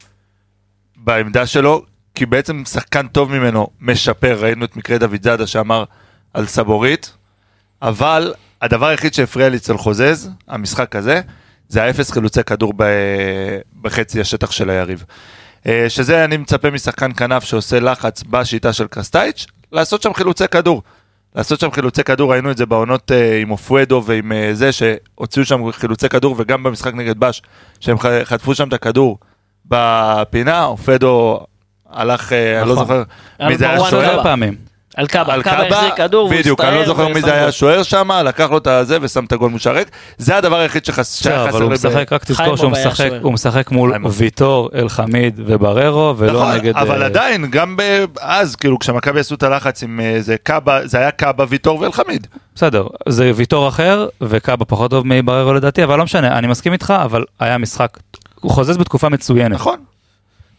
בעמדה שלו, כי בעצם שחקן טוב ממנו משפר, ראינו את מקרה דוד זאדה שאמר על סבורית, אבל הדבר היחיד שהפריע לי אצל חוזז, המשחק הזה, זה האפס חילוצי כדור ב, בחצי השטח של היריב. אה, שזה אני מצפה משחקן כנף שעושה לחץ בשיטה של קרסטייץ', לעשות שם חילוצי כדור. לעשות שם חילוצי כדור, ראינו את זה בעונות אה, עם אופואדו ועם אה, זה, שהוציאו שם חילוצי כדור, וגם במשחק נגד בש, שהם חטפו שם את הכדור בפינה, אופואדו הלך, אני לא נכון. זוכר מי זה היה שוער. על קאבה, על קאבה החזיר כדור, והוא בדיוק, אני לא זוכר מי זה היה גול. השוער שם, לקח לו את הזה ושם את הגול ריק. זה הדבר היחיד שחס- שהיה בסדר, חסר אבל הוא לי ב- משחק, רק תזכור שהוא משחק, שוער. הוא משחק מול. ויטור, אלחמיד ובררו, ולא נכון, נגד... אבל אה, עדיין, גם אז, כאילו, כשמכבי עשו את הלחץ עם אה, זה קאבה, זה היה קאבה, ויטור ואלחמיד. בסדר, זה ויטור אחר, וקאבה פחות טוב מבררו לדעתי, אבל לא משנה, אני מסכים איתך, אבל היה משחק, הוא חוזז בתקופה מצוינת. נכון.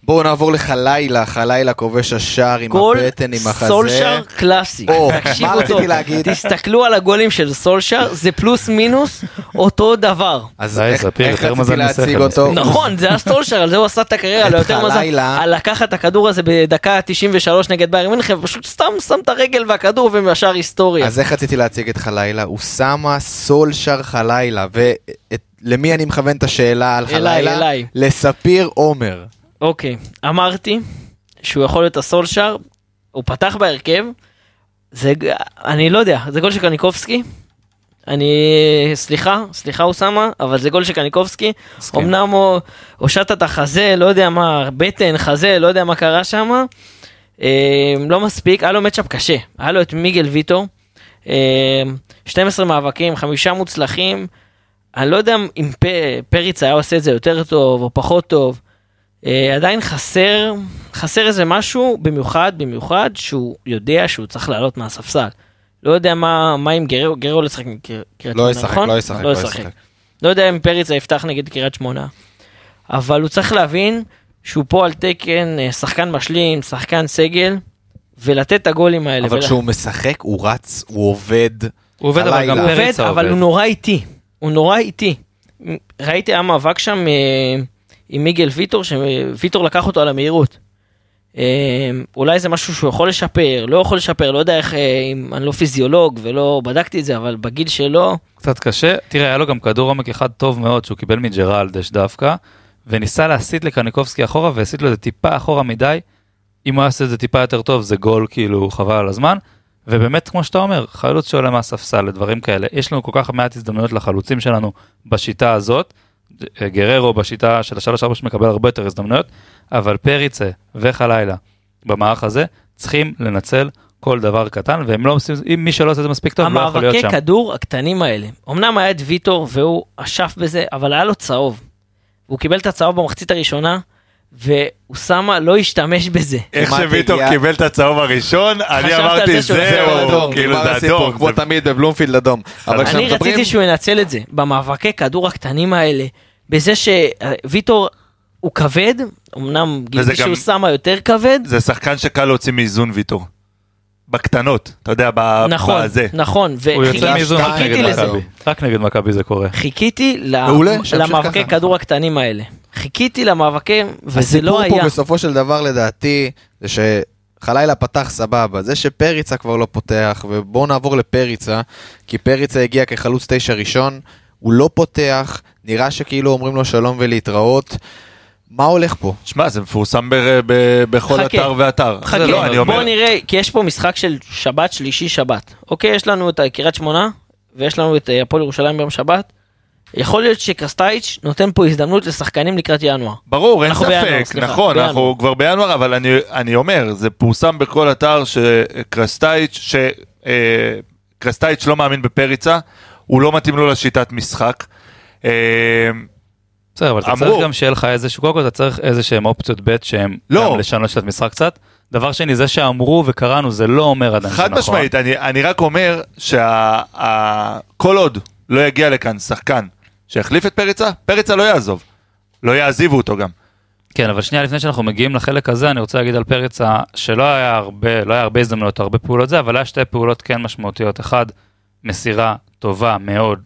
בואו נעבור לחלילה, חלילה כובש השער עם הבטן, עם החזה. סולשר קלאסי. או, תקשיבו מה טוב. רציתי להגיד? תסתכלו על הגולים של סולשר, זה פלוס מינוס אותו דבר. אז איך רציתי להציג אותו? נכון, זה הסולשר, על זה הוא עשה את הקריירה, לא יותר מזל. על לקחת את הכדור הזה בדקה 93 נגד בייר מינכן, פשוט סתם שם את הרגל והכדור וישר היסטוריה. אז איך רציתי להציג את חלילה? אוסאמה סולשר חלילה. ולמי אני מכוון את השאלה על אליי, חלילה? אליי. לספיר עומר. אוקיי, אמרתי שהוא יכול להיות הסולשר, הוא פתח בהרכב, זה, אני לא יודע, זה גול של קניקובסקי. אני, סליחה, סליחה אוסאמה, אבל זה גול של קניקובסקי. מסכים. אמנם הוא הושט את החזה, לא יודע מה, בטן, חזה, לא יודע מה קרה שם. אה, לא מספיק, היה לו מצ'אפ קשה. היה לו את מיגל ויטור, אה, 12 מאבקים, חמישה מוצלחים. אני לא יודע אם פ, פריץ היה עושה את זה יותר טוב או פחות טוב. אה, עדיין חסר, חסר איזה משהו במיוחד, במיוחד שהוא יודע שהוא צריך לעלות מהספסל. לא יודע מה, מה עם גררו, גררו לא ישחק נגד קריית לא שמונה, ישחק, נכון? לא ישחק, לא לא ישחק. לא יודע אם פריצה יפתח נגד קריית שמונה. אבל הוא צריך להבין שהוא פה על תקן אה, שחקן משלים, שחקן סגל, ולתת את הגולים האלה. אבל כשהוא משחק, הוא רץ, הוא עובד. הוא עובד, אבל. גם הוא עובד, פריצה אבל הוא. נורא איטי. הוא נורא איטי. ראיתי היה מאבק שם אה, עם מיגל ויטור, שוויטור לקח אותו על המהירות. אה, אולי זה משהו שהוא יכול לשפר, לא יכול לשפר, לא יודע איך, אה, אם אני לא פיזיולוג ולא בדקתי את זה, אבל בגיל שלו, קצת קשה. תראה, היה לו גם כדור עומק אחד טוב מאוד שהוא קיבל מג'רלדש דווקא, וניסה להסיט לקניקובסקי אחורה והסיט לו את זה טיפה אחורה מדי. אם הוא היה עושה את זה טיפה יותר טוב זה גול כאילו חבל על הזמן. ובאמת כמו שאתה אומר, חלוץ שעולה מהספסל לדברים כאלה, יש לנו כל כך מעט הזדמנויות לחלוצים שלנו בשיטה הזאת. גררו בשיטה של השלוש ארבע שמקבל הרבה יותר הזדמנויות, אבל פריצה וחלילה במערך הזה צריכים לנצל כל דבר קטן, והם לא עושים, אם מי שלא עושה את זה מספיק טוב, לא יכול להיות המאבקי שם. כדור הקטנים האלה, אמנם היה את ויטור והוא אשף בזה, אבל היה לו צהוב. הוא קיבל את הצהוב במחצית הראשונה, ואוסמה לא השתמש בזה. איך שוויטור קיבל את הצהוב הראשון, אני אמרתי זהו, אדום, כאילו נגמר זה אדום. כמו תמיד בבלומפילד אדום. אני. רציתי שהוא ינצל את זה, במאבקי כדור הקטנים האלה, בזה שוויטור הוא כבד, אמנם גיליתי גם- שאוסמה יותר כבד, זה שחקן שקל להוציא מאיזון ויטור. בקטנות, אתה יודע, ב- נכון, בזה. נכון, הוא יוצא וחיכיתי מאיזון רק שתיים, נגד חיכיתי לזה. מכבי. רק נגד מכבי זה קורה. חיכיתי למאבקי. כדור הקטנים האלה. חיכיתי למאבקים, וזה לא הסיפור היה. פה בסופו של דבר לדעתי, זה שחלילה פתח סבבה, זה שפריצה כבר לא פותח, ובואו נעבור לפריצה, כי פריצה הגיע כחלוץ תשע ראשון, הוא לא פותח, נראה שכאילו אומרים לו שלום ולהתראות. מה הולך פה? שמע, זה מפורסם ב- ב- בכל חכה. אתר ואתר. חכה, לא, אומר, בוא נראה, כי יש פה משחק של שבת, שלישי, שבת. אוקיי, יש לנו את קריית שמונה, ויש לנו את אה, הפועל ירושלים ביום שבת. יכול להיות שקרסטייץ' נותן פה הזדמנות לשחקנים לקראת ינואר. ברור, אין אנחנו בינואר, ספק, סליחה, נכון, בינואר. אנחנו כבר בינואר, אבל אני, אני אומר, זה פורסם בכל אתר שקרסטייץ', שקרסטייץ' לא מאמין בפריצה, הוא לא מתאים לו לשיטת משחק. בסדר, אבל אתה. צריך גם שיהיה לך איזשהו, קודם כל אתה צריך איזה שהם אופציות ב' שהם לא. גם לשנות שיטת משחק קצת. דבר שני, זה שאמרו וקראנו זה לא אומר עדיין חד שנכון. משמעית, אני, אני רק אומר שכל עוד לא יגיע לכאן שחקן שיחליף את פריצה, פריצה לא יעזוב. לא יעזיבו אותו גם. כן, אבל שנייה לפני שאנחנו מגיעים לחלק הזה, אני רוצה להגיד על פריצה שלא היה הרבה, לא היה הרבה הזדמנויות, הרבה פעולות זה, אבל היה שתי פעולות כן משמעותיות. אחד, מסירה טובה מאוד,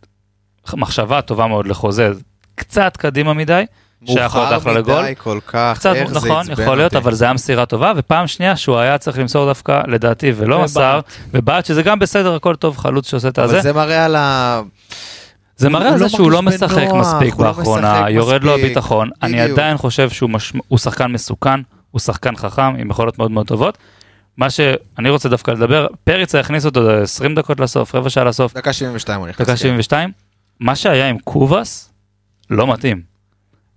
מחשבה טובה מאוד לחוזה, קצת קדימה מדי, שהיה יכול לו לגול. מדי כל כך, קצת, איך זה נכון, עצבן יכול להיות, אותי. אבל זה היה מסירה טובה, ופעם שנייה שהוא היה צריך למסור דווקא, לדעתי, ולא. מסר, ובעט, שזה גם בסדר, הכל טוב, חלוץ שעושה את אבל הזה. זה מראה על ה... זה מראה הוא על לא זה שהוא לא משחק בנוח, מספיק לא באחרונה, משחק יורד לו מספיק. הביטחון. אני בדיוק. עדיין חושב שהוא הוא שחקן מסוכן, הוא שחקן חכם, עם יכולות מאוד מאוד טובות. מה שאני רוצה דווקא לדבר, פריצה הכניס אותו 20 דקות לסוף, רבע שעה לסוף, דקה 72 הוא נכנס. דקה כן. 72. מה שהיה עם קובאס, לא מתאים.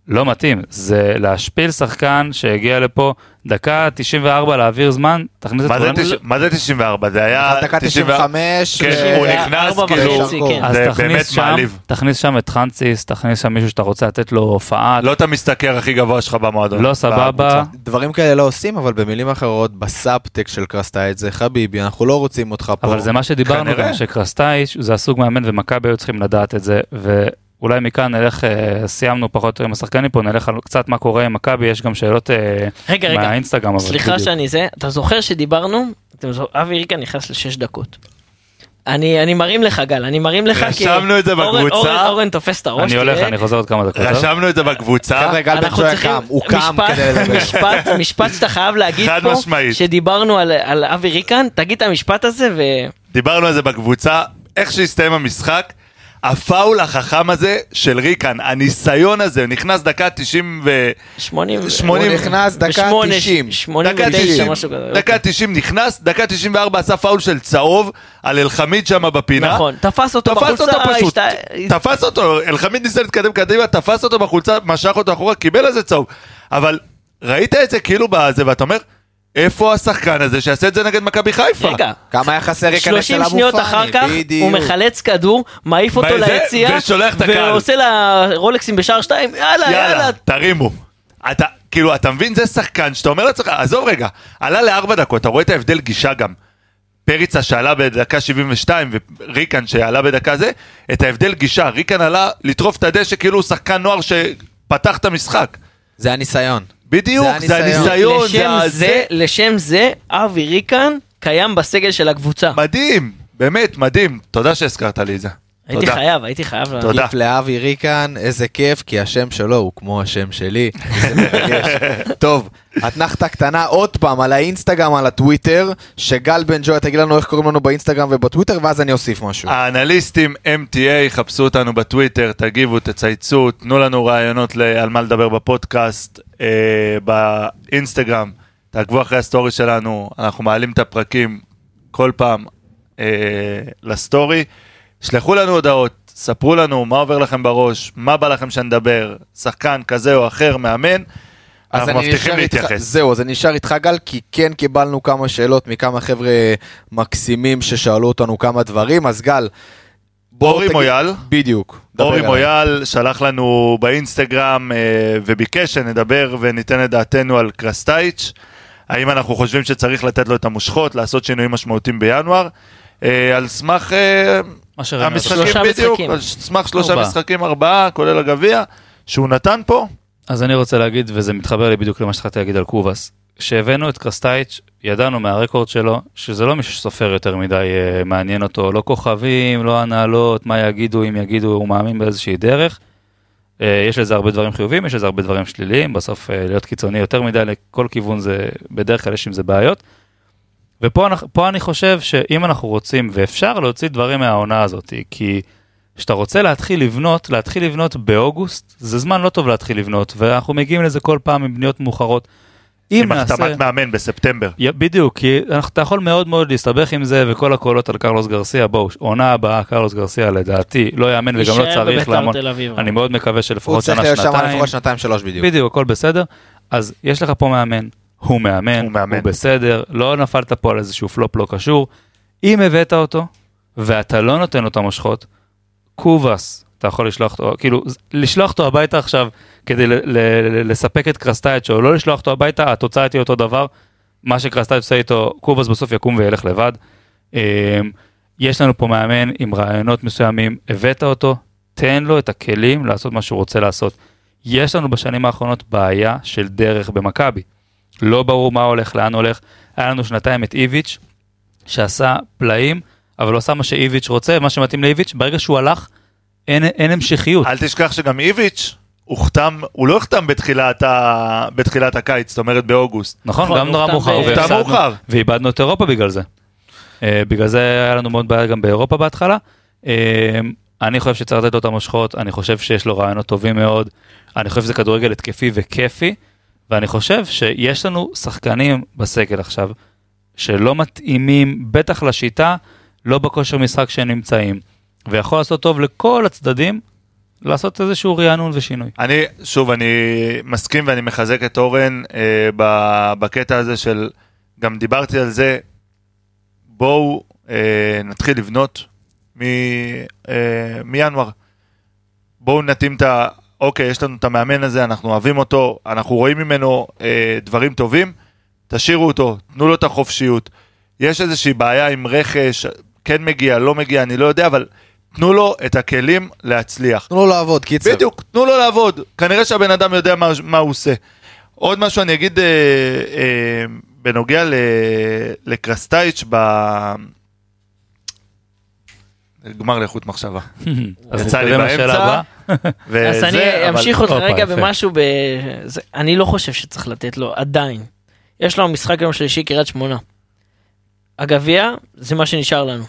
לא מתאים, זה להשפיל שחקן שהגיע לפה דקה 94 להעביר זמן, תכניס את כולם. תש- מה זה 94? זה היה... דקה 95, כן, ו- הוא היה נכנס כאילו... כן. אז זה באמת שם, מעליב. תכניס שם את חנציס, תכניס שם מישהו שאתה רוצה לתת לו הופעה, לא את המשתכר הכי גבוה שלך במועדון. לא סבבה. דברים כאלה לא עושים, אבל במילים אחרות, בסאבטקסט של קרסטייץ' זה חביבי, אנחנו לא רוצים אותך פה. אבל זה מה שדיברנו כנראה. גם, שקרסטייץ' זה הסוג מאמן ומכבי היו צריכים לדעת את זה, ואולי מכאן נלך, אה, סיימנו פחות או יותר עם השחקנים פה, נלך על קצת מה קורה עם מכבי, יש גם שאלות אה, רגע, רגע, מהאינסטגרם, אבל סליחה בדיוק. שאני זה, אתה זוכר שדיברנו, זוכ- אבי ריקה נכנס לשש דקות. אני אני מרים לך גל, אני מרים לך כי... רשמנו את זה אורן- בקבוצה. אורן- אורן תופס את הראש, אני הולך. אני חוזר עוד כמה דקות. טוב? רשמנו את זה בקבוצה. חבר'ה, גל בן צריכים קם, הוא קם משפט- כדי לדבר. משפט, משפט שאתה חייב להגיד חד פה, משמעית. שדיברנו על, על אבי ריקן, תגיד את המשפט הזה ו... דיברנו על זה בקבוצה, איך שהסתיים המשחק, הפאול החכם הזה של ריקן, הניסיון הזה, נכנס דקה 90 ו... 80... 80 הוא נכנס דקה ושמונה- 90. 89, דקה 90, משהו כזה. דקה 90 נכנס, דקה 94 עשה פאול של צהוב על אלחמיד שם בפינה. נכון, תפס אותו תפס בחולצה, אותו פשוט, השת- תפס אותו, אלחמיד ניסה להתקדם קדימה, תפס אותו בחולצה, משך אותו אחורה, קיבל על זה צהוב. אבל ראית את זה כאילו בזה, ואתה אומר, איפה השחקן הזה שיעשה את זה נגד מכבי חיפה? רגע, כמה היה חסר להיכנס 30 אליו שניות מופני, אחר כך, בדיוק. הוא מחלץ כדור, מעיף אותו וזה- ליציע, ושולח את הקהל. ועושה לה רולקסים בשער 2, יאללה, יאללה. יאללה, תרימו. אתה, כאילו, אתה מבין, זה שחקן שאתה אומר לעצמך, עזוב רגע, עלה לארבע דקות, אתה רואה את ההבדל גישה גם. פריצה שעלה בדקה 72 וריקן שעלה בדקה זה, את ההבדל גישה, ריקן עלה לטרוף את הדשא כאילו הוא שחקן נוער שפתח את המשחק. זה הניסיון. בדיוק, זה זה הניסיון. זה לשם ה- זה, לשם זה, אבי ריקן קיים בסגל של הקבוצה. מדהים, באמת מדהים, תודה שהזכרת לי את זה. הייתי תודה. חייב, הייתי חייב. תודה. כיף לאבי ריקן, איזה כיף, כי השם שלו הוא כמו השם שלי. מרגש. טוב, אתנחתה קטנה עוד פעם על האינסטגרם, על הטוויטר, שגל בן ג'וי תגיד לנו איך קוראים לנו באינסטגרם ובטוויטר, ואז אני אוסיף משהו. האנליסטים MTA, חפשו אותנו בטוויטר, תגיבו, תצייצו, תנו לנו רעיונות על מה לדבר בפודקאסט, באינסטגרם, תעקבו אחרי הסטורי שלנו, אנחנו מעלים את הפרקים כל פעם אה, לסטורי. שלחו לנו הודעות, ספרו לנו מה עובר לכם בראש, מה בא לכם שנדבר, שחקן כזה או אחר, מאמן, אז אנחנו אני מבטיחים נשאר איתך- להתייחס. זהו, אז אני נשאר איתך גל, כי כן קיבלנו כמה שאלות מכמה חבר'ה מקסימים ששאלו אותנו כמה דברים, אז גל, אורי תגיד- מויאל. בדיוק. אורי. מויאל שלח לנו באינסטגרם אה, וביקש שנדבר וניתן את דעתנו על קרסטייץ'. האם אנחנו חושבים שצריך לתת לו את המושכות, לעשות שינויים משמעותיים בינואר? אה, על סמך אה, מה שראינו עד המשחקים שלושה בדיוק, משחקים. על סמך שלושה ארבעה. משחקים, ארבעה, כולל הגביע, שהוא נתן פה. אז אני רוצה להגיד, וזה מתחבר לי בדיוק למה שהתחלתי להגיד על קובאס, כשהבאנו את קרסטייץ', ידענו מהרקורד שלו, שזה לא מישהו שסופר יותר מדי אה, מעניין אותו, לא כוכבים, לא הנהלות, מה יגידו, אם יגידו, הוא מאמין באיזושהי דרך. אה, יש לזה הרבה דברים חיוביים, יש לזה הרבה דברים שליליים, בסוף אה, להיות קיצוני יותר מדי לכל כיוון זה, בדרך כלל יש עם זה בעיות. ופה אנחנו- אני חושב שאם אנחנו רוצים, ואפשר להוציא דברים מהעונה הזאת, כי כשאתה רוצה להתחיל לבנות, להתחיל לבנות באוגוסט, זה זמן לא טוב להתחיל לבנות, ואנחנו מגיעים לזה כל פעם עם בניות מאוחרות. אם עם נעשה... החתמת מאמן בספטמבר. בדיוק, כי אנחנו- אתה יכול מאוד מאוד להסתבך עם זה, וכל הקולות על קרלוס גרסיה, בואו, עונה הבאה, קרלוס גרסיה לדעתי, לא יאמן וגם לא צריך בבית"ר לעמוד. אני מאוד מקווה הוא שלפחות צריך שנה, להיות שם שנתיים. לפחות שנתיים שלוש בדיוק. בדיוק, הכל בסדר. אז יש לך פה מאמן, הוא מאמן, הוא מאמן. הוא בסדר, לא נפלת פה על איזשהו פלופ לא קשור. אם הבאת אותו, ואתה לא נותן לו את המושכות, קובאס, אתה יכול לשלוח אותו, כאילו, לשלוח אותו הביתה עכשיו כדי לספק את קרסטייץ' או לא לשלוח אותו הביתה, התוצאה תהיה אותו דבר. מה שקרסטייץ' עושה איתו, קובאס בסוף יקום וילך לבד. אמ, יש לנו פה מאמן עם רעיונות מסוימים, הבאת אותו, תן לו את הכלים לעשות מה שהוא רוצה לעשות. יש לנו בשנים האחרונות בעיה של דרך במכבי. לא ברור מה הולך, לאן הולך. היה לנו שנתיים את איביץ', שעשה פלאים, אבל לא עשה מה שאיביץ' רוצה, מה שמתאים לאיביץ', ברגע שהוא הלך, אין, אין המשכיות. אל תשכח שגם איביץ', הוחתם, הוא לא החתם בתחילת, ה... בתחילת הקיץ, זאת אומרת באוגוסט. נכון, נכון, גם נורא הוחתם מאוחר. הוחתם מאוחר. ואיבדנו את אירופה בגלל זה. אה, בגלל זה היה לנו מאוד בעיה גם באירופה בהתחלה. אה, אני חושב שצריך לתת לו את המושכות, אני חושב שיש לו רעיונות טובים מאוד, אני חושב שזה כדורגל התקפי וכיפי, ואני חושב שיש לנו שחקנים בסגל עכשיו, שלא מתאימים, בטח לשיטה, לא בכושר משחק שהם נמצאים, ויכול לעשות טוב לכל הצדדים, לעשות איזשהו רענון ושינוי. אני, שוב, אני מסכים ואני מחזק את אורן אה, ב- בקטע הזה של, גם דיברתי על זה, בואו אה, נתחיל לבנות מ, אה, מינואר. בואו נתאים את ה... אוקיי, יש לנו את המאמן הזה, אנחנו אוהבים אותו, אנחנו רואים ממנו אה, דברים טובים, תשאירו אותו, תנו לו את החופשיות. יש איזושהי בעיה עם רכש, כן מגיע, לא מגיע, אני לא יודע, אבל תנו לו את הכלים להצליח. תנו לו לעבוד, קיצר. בדיוק, תנו לו לעבוד. כנראה שהבן אדם יודע מה, מה הוא עושה. עוד משהו אני אגיד אה, אה, בנוגע ל, לקרסטייץ' ב... גמר לאיכות מחשבה. יצא לי באמצע. אז אני אמשיך אותך רגע. במשהו, אני לא חושב שצריך לתת לו, עדיין. יש לנו משחק יום שלישי, קריית שמונה. הגביע, זה מה שנשאר לנו.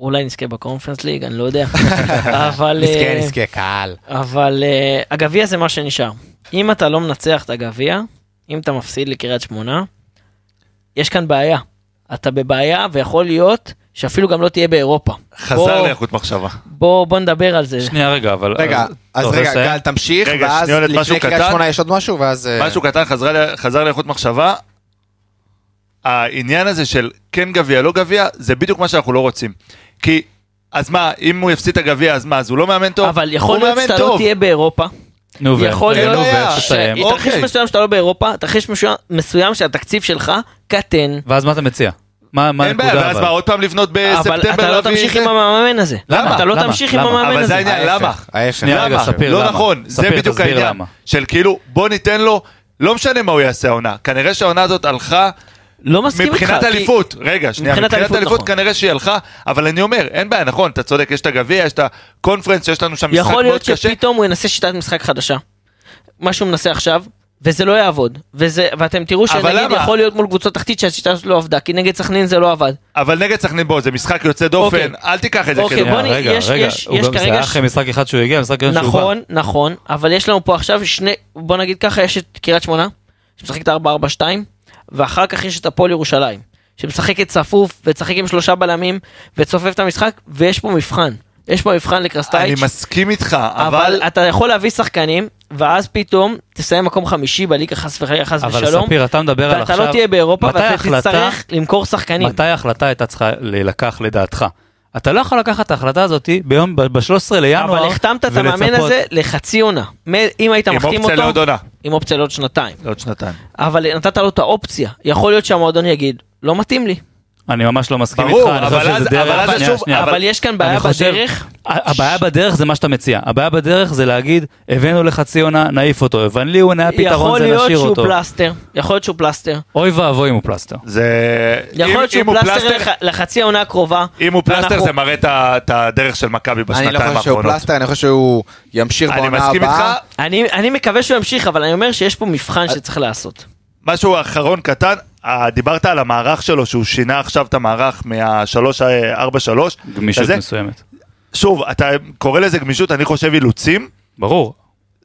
אולי נזכה בקונפרנס ליג, אני לא יודע. אבל... נזכה, אה, נזכה, קהל. אבל uh, הגביע זה מה שנשאר. אם אתה לא מנצח את הגביע, אם אתה מפסיד לקריית שמונה, יש כאן בעיה. אתה בבעיה ויכול להיות שאפילו גם לא תהיה באירופה. חזר לאיכות מחשבה. בוא, בוא נדבר על זה. שנייה רגע, אבל... רגע, אז- אז רגע? גל, תמשיך, רגע, ואז לפני קריית? שמונה יש עוד משהו, ואז... אה, משהו קטן, חזר לאיכות מחשבה. העניין הזה של כן גביע, לא גביע, זה בדיוק מה שאנחנו לא רוצים. כי, אז מה, אם הוא יפסיד את הגביע, אז מה, אז הוא לא מאמן טוב? אבל יכול להיות שאתה לא. תהיה באירופה. נו, ו- יכול להיות. תסיים. אוקיי. תרחיש מסוים שאתה לא באירופה, תרחיש מסוים- שהתקציב שלך קטן. ואז מה אתה מציע? מה מה אין בעיה, הנקודה ואז אבל? מה, עוד פעם לבנות בספטמבר? אבל אתה לא תמשיך? עם המאמן הזה. למה? אתה לא? תמשיך עם? המאמן אבל הזה. זה העניין, למה? ההפך. שנייה, רגע, למה? ספיר, לא למה? נכון, זה בדיוק העניין. של כאילו, בוא ניתן לו, לא משנה מה הוא יעשה העונה. כנראה שהעונה הזאת הלכה לא מסכים איתך. מבחינת כי- אליפות, רגע, שנייה, מבחינת מבחינת אליפות, אליפות נכון. כנראה שהיא הלכה, אבל אני אומר, אין בעיה, נכון, אתה צודק, יש את הגביע, יש את הקונפרנס, יש לנו שם משחק יכול מאוד להיות קשה. שפתאום הוא ינסה שיטת משחק חדשה. מה שהוא מנסה עכשיו, וזה לא יעבוד. וזה, ואתם תראו אבל שנגיד למה? יכול להיות מול קבוצות תחתית שהשיטה הזאת לא עבדה, כי נגד סכנין זה לא עבד. אבל נגד סכנין בוא, זה משחק יוצא דופן, אוקיי. אל תיקח את זה אוקיי, כאילו. בוא שנייה, נ- רגע, יש- רגע, יש- הוא יש גם זה היה אחרי משחק אחד שהוא הגיע, משחק ראשון שהוא בא. נכון, נכון, אבל יש לנו פה עכשיו שני, בוא נגיד ככה, יש את קריית שמונה, שמשחקת 4-4-2, ואחר כך יש את הפועל ירושלים, שמשחקת צפוף, ותשחק עם שלושה בלמים, וצופף את המשחק, ויש פה מבחן. יש פה מבחן אני לקרסטייץ', מסכים איתך, אבל אבל... אתה יכול להביא שחקנים, ואז פתאום תסיים מקום חמישי בליגה חס וחלילה חס אבל ושלום, ספיר, אתה מדבר על ואתה עכשיו... לא תהיה באירופה, ואתה ההחלטה- תצטרך למכור שחקנים. מתי ההחלטה הייתה צריכה להילקח לדעתך? אתה לא יכול לקחת את ההחלטה הזאת ביום, ב-13 לינואר, אבל החתמת את המאמן הזה לחצי עונה. מ- אם היית עם מחתים אופציה לעוד אותו, עונה, עם אופציה לעוד שנתיים. לעוד שנתיים. אבל נתת לו את האופציה. יכול להיות שהמועדון יגיד, לא מתאים לי. אני ממש לא מסכים ברור, איתך, אני אבל חושב אז- שזה דרך, אבל שנייה, שוב- שנייה. אבל יש כאן בעיה אני חושב- בדרך. הבעיה בדרך זה מה שאתה מציע, הבעיה בדרך זה להגיד, הבאנו לחצי עונה, נעיף אותו, הבן לי הוא נהיה פתרון יכול זה להיות נשאיר שהוא אותו. פלסטר. יכול להיות שהוא פלסטר. אוי ואבוי אם הוא פלסטר. זה... יכול להיות שהוא פלסטר לח- לחצי העונה הקרובה. אם הוא פלסטר ואנחנו- זה מראה את הדרך של מכבי אני בשנתיים לא חושב שהוא האחרונות. פלסטר, אני חושב שהוא ימשיך אני בעונה מסכים איתך, הבאה. אני אני מקווה שהוא ימשיך, אבל אני אומר שיש פה מבחן שצריך לעשות. משהו אחרון קטן, אה, דיברת על המערך שלו, שהוא שינה עכשיו את המערך מה-3-4-3. גמישות מסוימת. שוב, אתה קורא לזה גמישות, אני חושב אילוצים. ברור.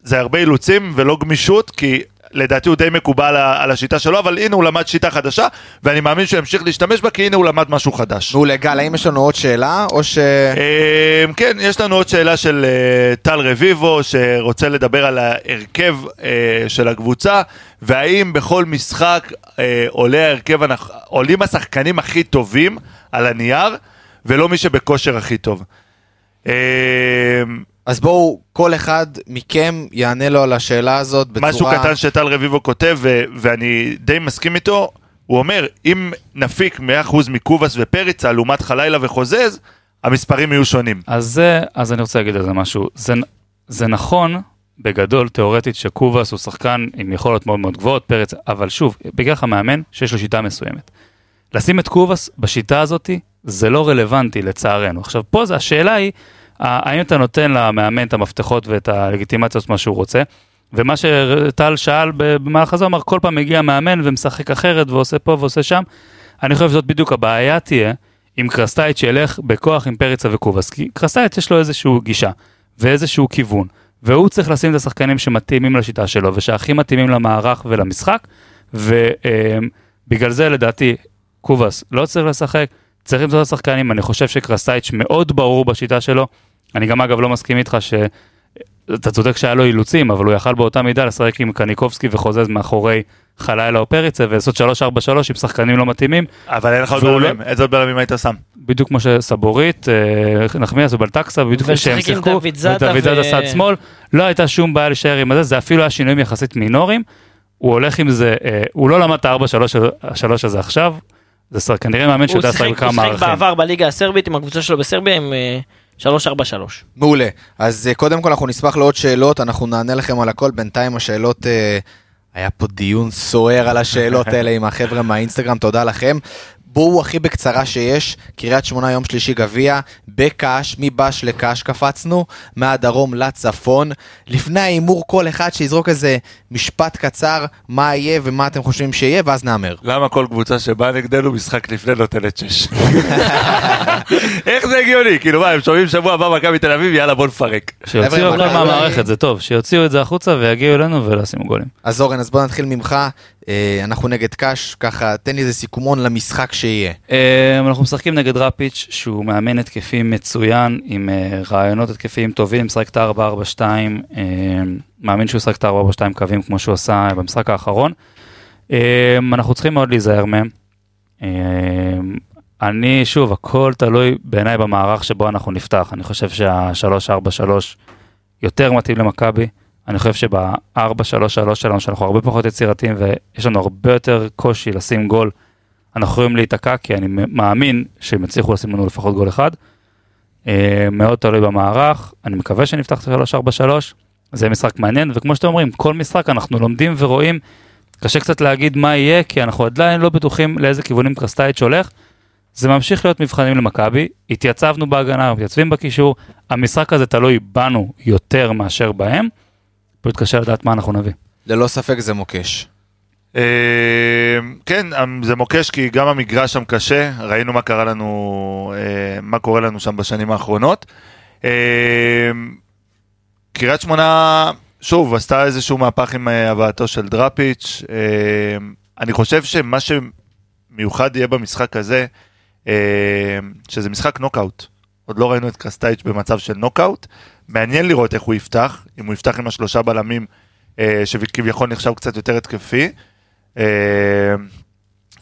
זה הרבה אילוצים ולא גמישות, כי לדעתי הוא די מקובל על- השיטה שלו, אבל הנה הוא למד שיטה חדשה, ואני מאמין שהוא ימשיך להשתמש בה, כי הנה הוא למד משהו חדש. מעולה, גל, האם יש לנו עוד שאלה, או ש... אה, כן, יש לנו עוד שאלה של אה, טל רביבו, שרוצה לדבר על ההרכב אה, של הקבוצה, והאם בכל משחק אה, עולה ההרכב, עולים השחקנים הכי טובים על הנייר, ולא מי שבכושר הכי טוב. אז בואו, כל אחד מכם יענה לו על השאלה הזאת בצורה... משהו קטן שטל רביבו כותב, ו- ואני די מסכים איתו, הוא אומר, אם נפיק 100% מקובס ופריצה לעומת חלילה וחוזז, המספרים יהיו שונים. אז זה, אז אני רוצה להגיד על זה משהו. זה, זה נכון, בגדול, תיאורטית, שקובאס הוא שחקן עם יכולות מאוד מאוד גבוהות, פרץ, אבל שוב, בגלל לך מאמן שיש לו שיטה מסוימת. לשים את קובאס בשיטה הזאת, זה לא רלוונטי לצערנו. עכשיו, פה זה, השאלה היא, האם אתה נותן למאמן את המפתחות ואת הלגיטימציות, מה שהוא רוצה, ומה שטל שאל במהלך הזה, אמר, כל פעם מגיע מאמן ומשחק אחרת ועושה פה ועושה שם. אני חושב שזאת בדיוק הבעיה תהיה, אם קרסטייץ' ילך בכוח עם פריצה וקובאס, כי קרסטייץ' יש לו איזשהו גישה ואיזשהו כיוון, והוא צריך לשים את השחקנים שמתאימים לשיטה שלו ושהכי מתאימים למערך ולמשחק, ובגלל זה לדעתי קובאס לא צריך לשחק, צריך למצוא את השחקנים, אני חושב שקרסטייץ' מאוד ברור בשיטה שלו, אני גם אגב לא מסכים איתך ש... אתה צודק שהיה לו אילוצים, אבל הוא יכל באותה מידה לשחק עם קניקובסקי וחוזז מאחורי חלילה או פריצה ולעשות 3-4-3 עם שחקנים לא מתאימים, אבל אין לך עוד והוא לא- בלמים, איזה עוד בלמים היית שם? בדיוק כמו שסבורית, אה, נחמיאס ובלטקסה, בדיוק ולשחק שהם שיחקו, ודוד זאדה צד שמאל, לא הייתה שום בעיה להישאר עם הזה, זה אפילו היה שינויים יחסית מינוריים, הוא הולך עם זה, אה, הוא לא למד את ה-4-3 הזה עכשיו, זה כנראה מאמן הוא שיודע שיחק לשחק הוא בכמה שיחק מערכים. בעבר בליגה הסרבית עם הקבוצה שלו בסרביה עם אה, 3-4-3. מעולה. אז אה, קודם כל אנחנו נשמח לעוד שאלות, אנחנו נענה לכם על הכל. בינתיים השאלות, אה, היה פה דיון סוער על השאלות האלה עם החבר'ה מהאינסטגרם, תודה לכם. בואו הכי בקצרה שיש, קריית שמונה יום שלישי גביע, בקאש, מבאש לקאש קפצנו, מהדרום לצפון. לפני ההימור כל אחד שיזרוק איזה משפט קצר, מה יהיה ומה אתם חושבים שיהיה, ואז נאמר. למה כל קבוצה שבאה נגדנו משחק לפני נותנת שש? איך זה הגיוני? כאילו מה, הם שומעים שבוע הבא מכבי תל אביב, יאללה בוא נפרק. שיוציאו הכל אולי- מהמערכת, זה טוב, שיוציאו את זה החוצה ויגיעו אלינו ולא ישימו גולים. אז אורן, אז בוא נתחיל ממך, אנחנו נגד קאש, ככה תן לי איזה סיכומון למשחק שיהיה. אה, אנחנו משחקים נגד רפיץ' שהוא מאמן התקפי מצוין עם אה, רעיונות התקפיים טובים, משחק את ה-4-4-2, אה, מאמין שהוא ישחק את ה-4-4-2 קווים כמו שהוא עשה במשחק האחרון. אה, אנחנו צריכים מאוד להיזהר מהם. אה, אני, שוב, הכל תלוי בעיניי במערך שבו אנחנו נפתח. אני חושב שה-3-4-3 יותר מתאים למכבי. אני חושב שב-4-3-3 שלנו, שאנחנו הרבה פחות יצירתיים ויש לנו הרבה יותר קושי לשים גול, אנחנו יכולים להיתקע, כי אני מאמין שהם יצליחו לשים לנו לפחות גול אחד. אה, מאוד תלוי במערך, אני מקווה שנפתח את ה-3-4-3, זה משחק מעניין, וכמו שאתם אומרים, כל משחק אנחנו לומדים ורואים, קשה קצת להגיד מה יהיה, כי אנחנו עדיין לא בטוחים לאיזה כיוונים קרסטייץ' הולך. זה ממשיך להיות מבחנים למכבי, התייצבנו בהגנה, מתייצבים בקישור, המשחק הזה תלוי בנו יותר מאשר בהם, פשוט קשה לדעת מה אנחנו נביא. ללא ספק זה מוקש. אה, כן, זה מוקש כי גם המגרש שם קשה, ראינו מה קרה לנו, אה, מה קורה לנו שם בשנים האחרונות. אה, קריית שמונה, שוב, עשתה איזשהו מהפך עם הבאתו של דראפיץ'. אני חושב שמה שמיוחד יהיה במשחק הזה, שזה משחק נוקאוט. עוד לא ראינו את קרסטייץ' במצב של נוקאוט. מעניין לראות איך הוא יפתח, אם הוא יפתח עם השלושה בלמים, אה, שכביכול נחשב קצת יותר התקפי. אה,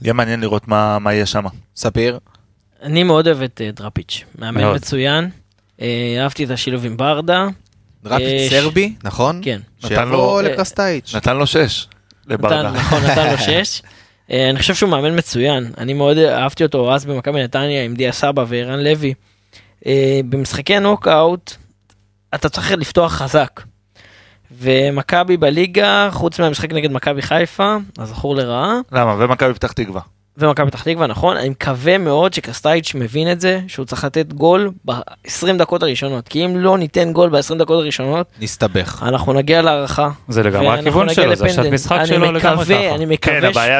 יהיה מעניין לראות מה, מה יהיה שם. ספיר? אני מאוד אוהב את אה, דראפיץ', מאמן מאוד. מצוין. אה, אהבתי את השילוב עם ברדה. דראפיץ' יש- סרבי, נכון? כן. נתן לו- שיבוא אה, לקרסטייץ'. נתן לו שש. לברדה. נתן, נכון, נתן לו שש. אה, אני חושב שהוא מאמן מצוין, אני מאוד אהבתי אותו אז במכבי נתניה עם דיה סבא וערן לוי. אה, במשחקי נוקאוט אתה צריך לפתוח חזק. ומכבי בליגה, חוץ מהמשחק נגד מכבי חיפה, הזכור לרעה, למה? ומכבי פתח תקווה. ומכבי פתח תקווה, נכון? אני מקווה מאוד שקרסטייץ' מבין את זה, שהוא צריך לתת גול ב-20 דקות הראשונות, כי אם לא ניתן גול ב-20 דקות הראשונות, נסתבך. אנחנו נגיע להערכה. זה לגמרי הכיוון שלו, זה לפנדל. משחק אני שלו לגמרי מקווה, ככה. אני מקווה, כן, הבעיה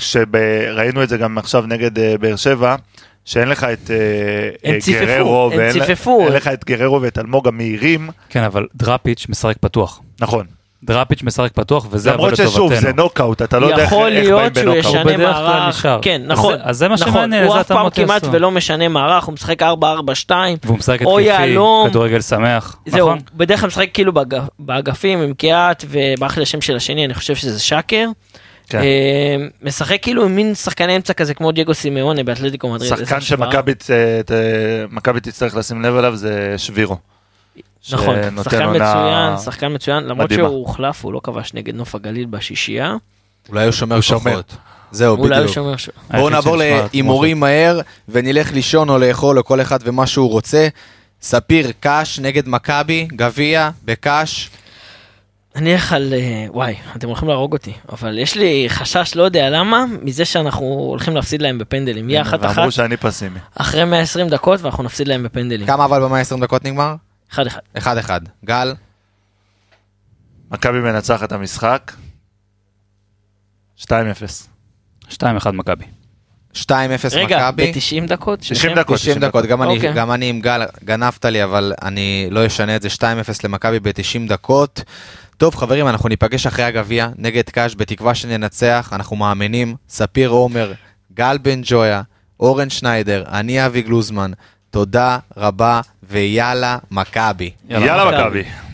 שראינו את זה גם עכשיו נגד אה, באר שבע, שאין לך את אה, הם אה, ציפפו, גררו, הם ואין ציפפו. אין לך את גררו ואת אלמוג המהירים, כן, אבל דראפיץ' משחק פתוח. נכון. דראפיץ' משחק פתוח, וזה למרות לטובתנו. ששוב, זה נוקאוט, אתה לא יודע איך יכול להיות באים שהוא בנוקאוט. ישנה הוא בדרך כלל מערך. כן, אז נכון, זה- אז זה מה נכון, שמעניין, הוא איזה אף פעם כמעט יעשו. ולא משנה מערך, הוא משחק 4-4-2, והוא משחק התקפי. כדורגל שמח, זהו, נכון? בדרך כלל משחק כאילו באג- באגפים עם קיאט, וברח לי השם של השני, אני חושב שזה שקר. כן. אה, משחק כאילו עם מין שחקני אמצע כזה כמו דייגו סימאונה באתלטיקו מדריד. שחקן. שמכבי מכבי תצטרך לשים לב אליו זה שבירו. נכון, שחקן מצוין, שחקן מצוין, למרות מדהימה. שהוא הוחלף, הוא לא כבש נגד נוף הגליל בשישייה. אולי הוא שומר. כוחות. זהו, אולי הוא בדיוק. שומר ש... בואו היחיד נעבור להימורים מהר, ונלך לישון או לאכול או כל אחד ומה שהוא רוצה. ספיר קאש נגד מכבי, גביע, בקאש. אני אלך על... אה, וואי, אתם הולכים להרוג אותי, אבל יש לי חשש, לא יודע למה, מזה שאנחנו הולכים להפסיד להם בפנדלים. יהיה אחת אחת, ואמרו שאני פסימי. אחרי 120 דקות ואנחנו נפסיד להם בפנדלים. כמה אבל במאה 20 דקות נגמר? אחד אחד. 1-1. גל, מכבי מנצחת את המשחק. 2-0. 2-1 מכבי. 2-0 רגע, מכבי. ב-90 דקות? 90 שניכם? דקות. 90 דקות, גם אני, אוקיי. גם אני עם גל, גנבת לי, אבל אני לא אשנה את זה, 2-0 למכבי ב-90 דקות. טוב חברים, אנחנו ניפגש אחרי הגביע נגד קאש, בתקווה שננצח, אנחנו מאמינים. ספיר עומר, גל בן ג'ויה, אורן שניידר, אני אבי גלוזמן. תודה רבה, ויאללה מכבי. יאללה מכבי. מכבי.